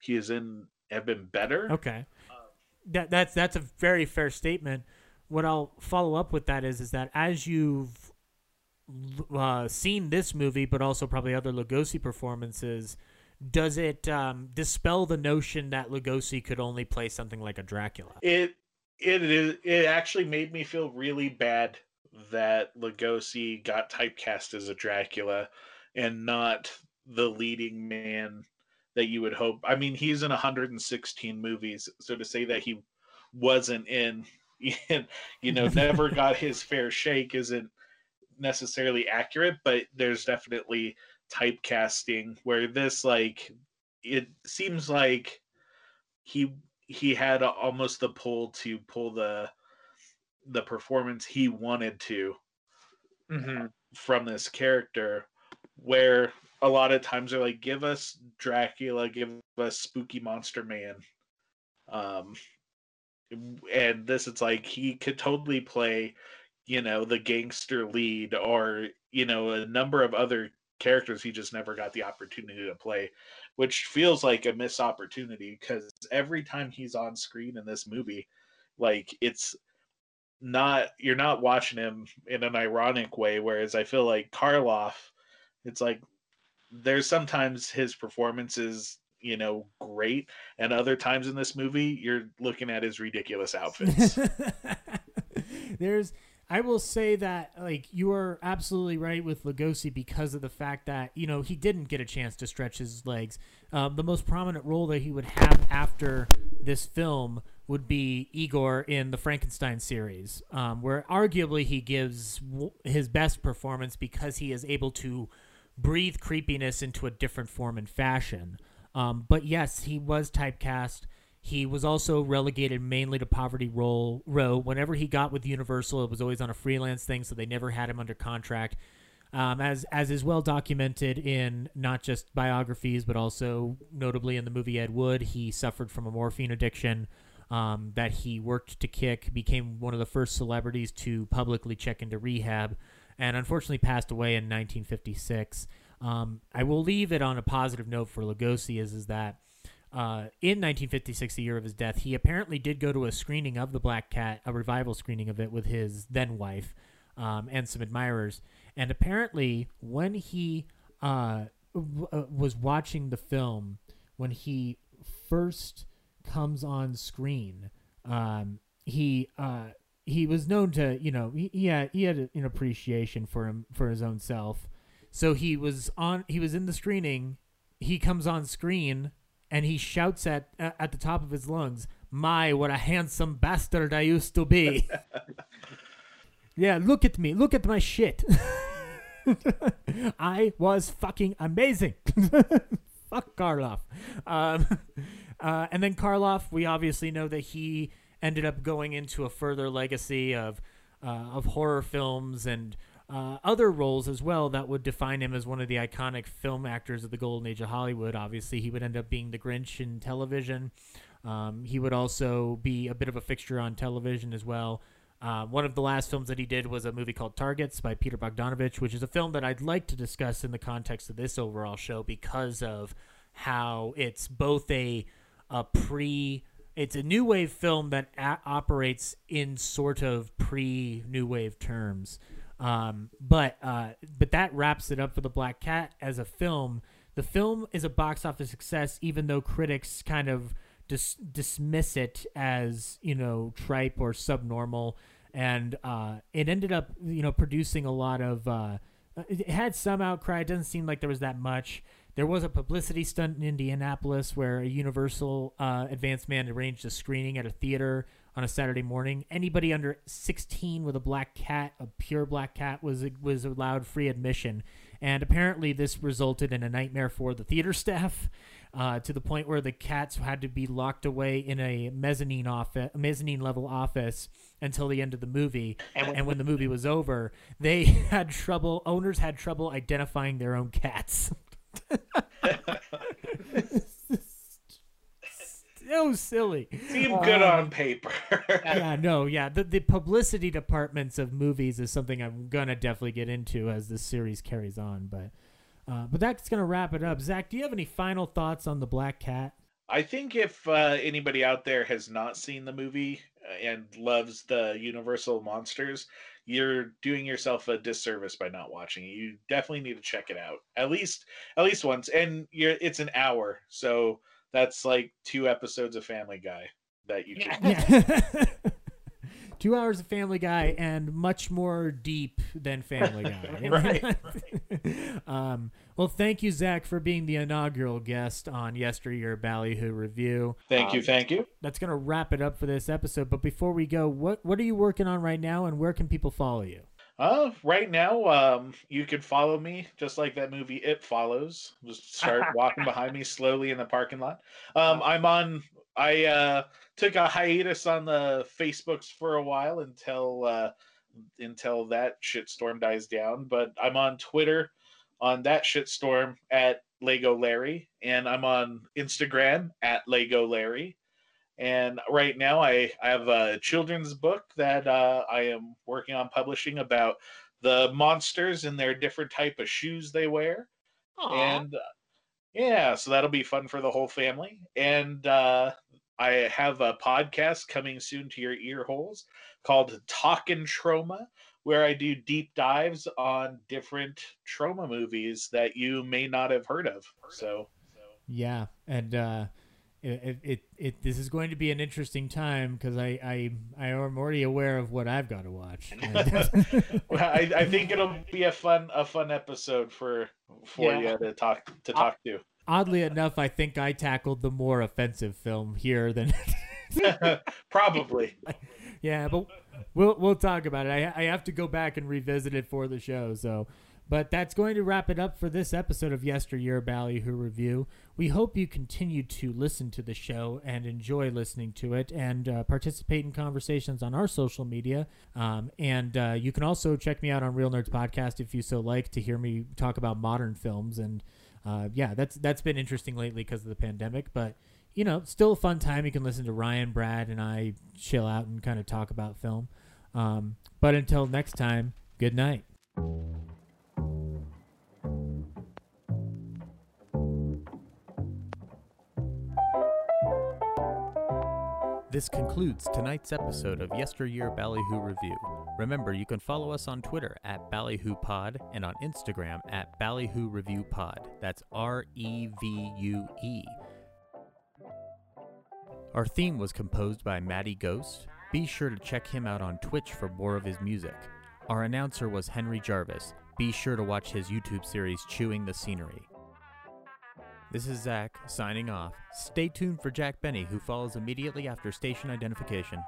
he is in have been better. Okay. That that's that's a very fair statement. What I'll follow up with that is is that as you've uh, seen this movie, but also probably other Lugosi performances, does it um, dispel the notion that Lugosi could only play something like a Dracula? It it is it actually made me feel really bad that Lugosi got typecast as a Dracula and not the leading man that you would hope. I mean, he's in 116 movies, so to say that he wasn't in, you know, never got his fair shake isn't necessarily accurate, but there's definitely typecasting where this like it seems like he he had almost the pull to pull the the performance he wanted to hmm from this character where a lot of times they're like give us dracula give us spooky monster man um and this it's like he could totally play you know the gangster lead or you know a number of other characters he just never got the opportunity to play which feels like a missed opportunity because every time he's on screen in this movie like it's not you're not watching him in an ironic way whereas i feel like karloff it's like there's sometimes his performance is you know great and other times in this movie you're looking at his ridiculous outfits There's I will say that like you are absolutely right with Lugosi because of the fact that you know he didn't get a chance to stretch his legs. Um, the most prominent role that he would have after this film would be Igor in the Frankenstein series, um, where arguably he gives w- his best performance because he is able to breathe creepiness into a different form and fashion. Um, but yes, he was typecast. He was also relegated mainly to poverty role row. Whenever he got with Universal, it was always on a freelance thing, so they never had him under contract. Um, as as is well documented in not just biographies, but also notably in the movie Ed Wood, he suffered from a morphine addiction um, that he worked to kick. Became one of the first celebrities to publicly check into rehab, and unfortunately passed away in 1956. Um, I will leave it on a positive note for Lugosi is is that uh, in 1956, the year of his death, he apparently did go to a screening of The Black Cat, a revival screening of it with his then wife um, and some admirers. And apparently, when he uh, w- uh, was watching the film, when he first comes on screen, um, he uh, he was known to, you know, he, he had he had an appreciation for him for his own self. So he was on. He was in the screening. He comes on screen and he shouts at at the top of his lungs, "My, what a handsome bastard I used to be!" yeah, look at me, look at my shit. I was fucking amazing. Fuck Karloff. Um, uh, and then Karloff, we obviously know that he ended up going into a further legacy of uh, of horror films and uh, other roles as well that would define him as one of the iconic film actors of the golden age of Hollywood. Obviously, he would end up being the Grinch in television. Um, he would also be a bit of a fixture on television as well. Uh, one of the last films that he did was a movie called Targets by Peter Bogdanovich, which is a film that I'd like to discuss in the context of this overall show because of how it's both a a pre it's a new wave film that a- operates in sort of pre new wave terms. Um, but uh, but that wraps it up for the Black Cat as a film. The film is a box office success, even though critics kind of dis- dismiss it as you know tripe or subnormal, and uh, it ended up you know producing a lot of. Uh, it had some outcry. It doesn't seem like there was that much. There was a publicity stunt in Indianapolis where a Universal uh, advanced man arranged a screening at a theater on a Saturday morning. Anybody under 16 with a black cat, a pure black cat, was was allowed free admission. And apparently, this resulted in a nightmare for the theater staff, uh, to the point where the cats had to be locked away in a mezzanine office, mezzanine level office until the end of the movie. And when, when the movie was over, they had trouble. Owners had trouble identifying their own cats. so silly. Seem good on paper. yeah, no, yeah. The the publicity departments of movies is something I'm gonna definitely get into as this series carries on. But uh, but that's gonna wrap it up. Zach, do you have any final thoughts on the Black Cat? I think if uh, anybody out there has not seen the movie uh, and loves the Universal monsters, you're doing yourself a disservice by not watching it. You definitely need to check it out at least at least once. And you're it's an hour, so that's like two episodes of Family Guy that you can. Yeah. Two hours of Family Guy and much more deep than Family Guy. Right, um, well, thank you, Zach, for being the inaugural guest on Yesteryear Ballyhoo Revue. Thank you, Um, thank you. That's gonna wrap it up for this episode. But before we go, what what are you working on right now, and where can people follow you? Uh, right now, um, you can follow me just like that movie It Follows. Just start walking behind me slowly in the parking lot. Um, I'm on. I uh, took a hiatus on the Facebooks for a while until uh, until that shitstorm dies down. But I'm on Twitter on that shitstorm at Lego Larry, and I'm on Instagram at Lego Larry. And right now, I, I have a children's book that uh, I am working on publishing about the monsters and their different type of shoes they wear. Aw. And uh, yeah, so that'll be fun for the whole family. And uh, I have a podcast coming soon to your ear holes called Talkin' Troma, where I do deep dives on different Troma movies that you may not have heard of. So Yeah, and uh, it, it it this is going to be an interesting time because I I I am already aware of what I've got to watch. well, I, I think it'll be a fun a fun episode for for Yeah. you to talk to talk to. Oddly enough, I think I tackled the more offensive film here than. Probably. yeah, but we'll we'll talk about it. I I have to go back and revisit it for the show. So, but that's going to wrap it up for this episode of Yesteryear Ballyhoo Revue. We hope you continue to listen to the show and enjoy listening to it, and uh, participate in conversations on our social media. Um, and uh, you can also check me out on Real Nerds Podcast if you so like to hear me talk about modern films. And uh, yeah, that's that's been interesting lately because of the pandemic, but you know, still a fun time. You can listen to Ryan, Brad, and I chill out and kind of talk about film. Um, but until next time, good night. This concludes tonight's episode of Yesteryear Ballyhoo Revue. Remember, you can follow us on Twitter at Ballyhoo Pod and on Instagram at Ballyhoo Revue Pod. That's R E V U E. Our theme was composed by Matty Ghost. Be sure to check him out on Twitch for more of his music. Our announcer was Henry Jarvis. Be sure to watch his YouTube series Chewing the Scenery. This is Zach signing off. Stay tuned for Jack Benny, who follows immediately after station identification.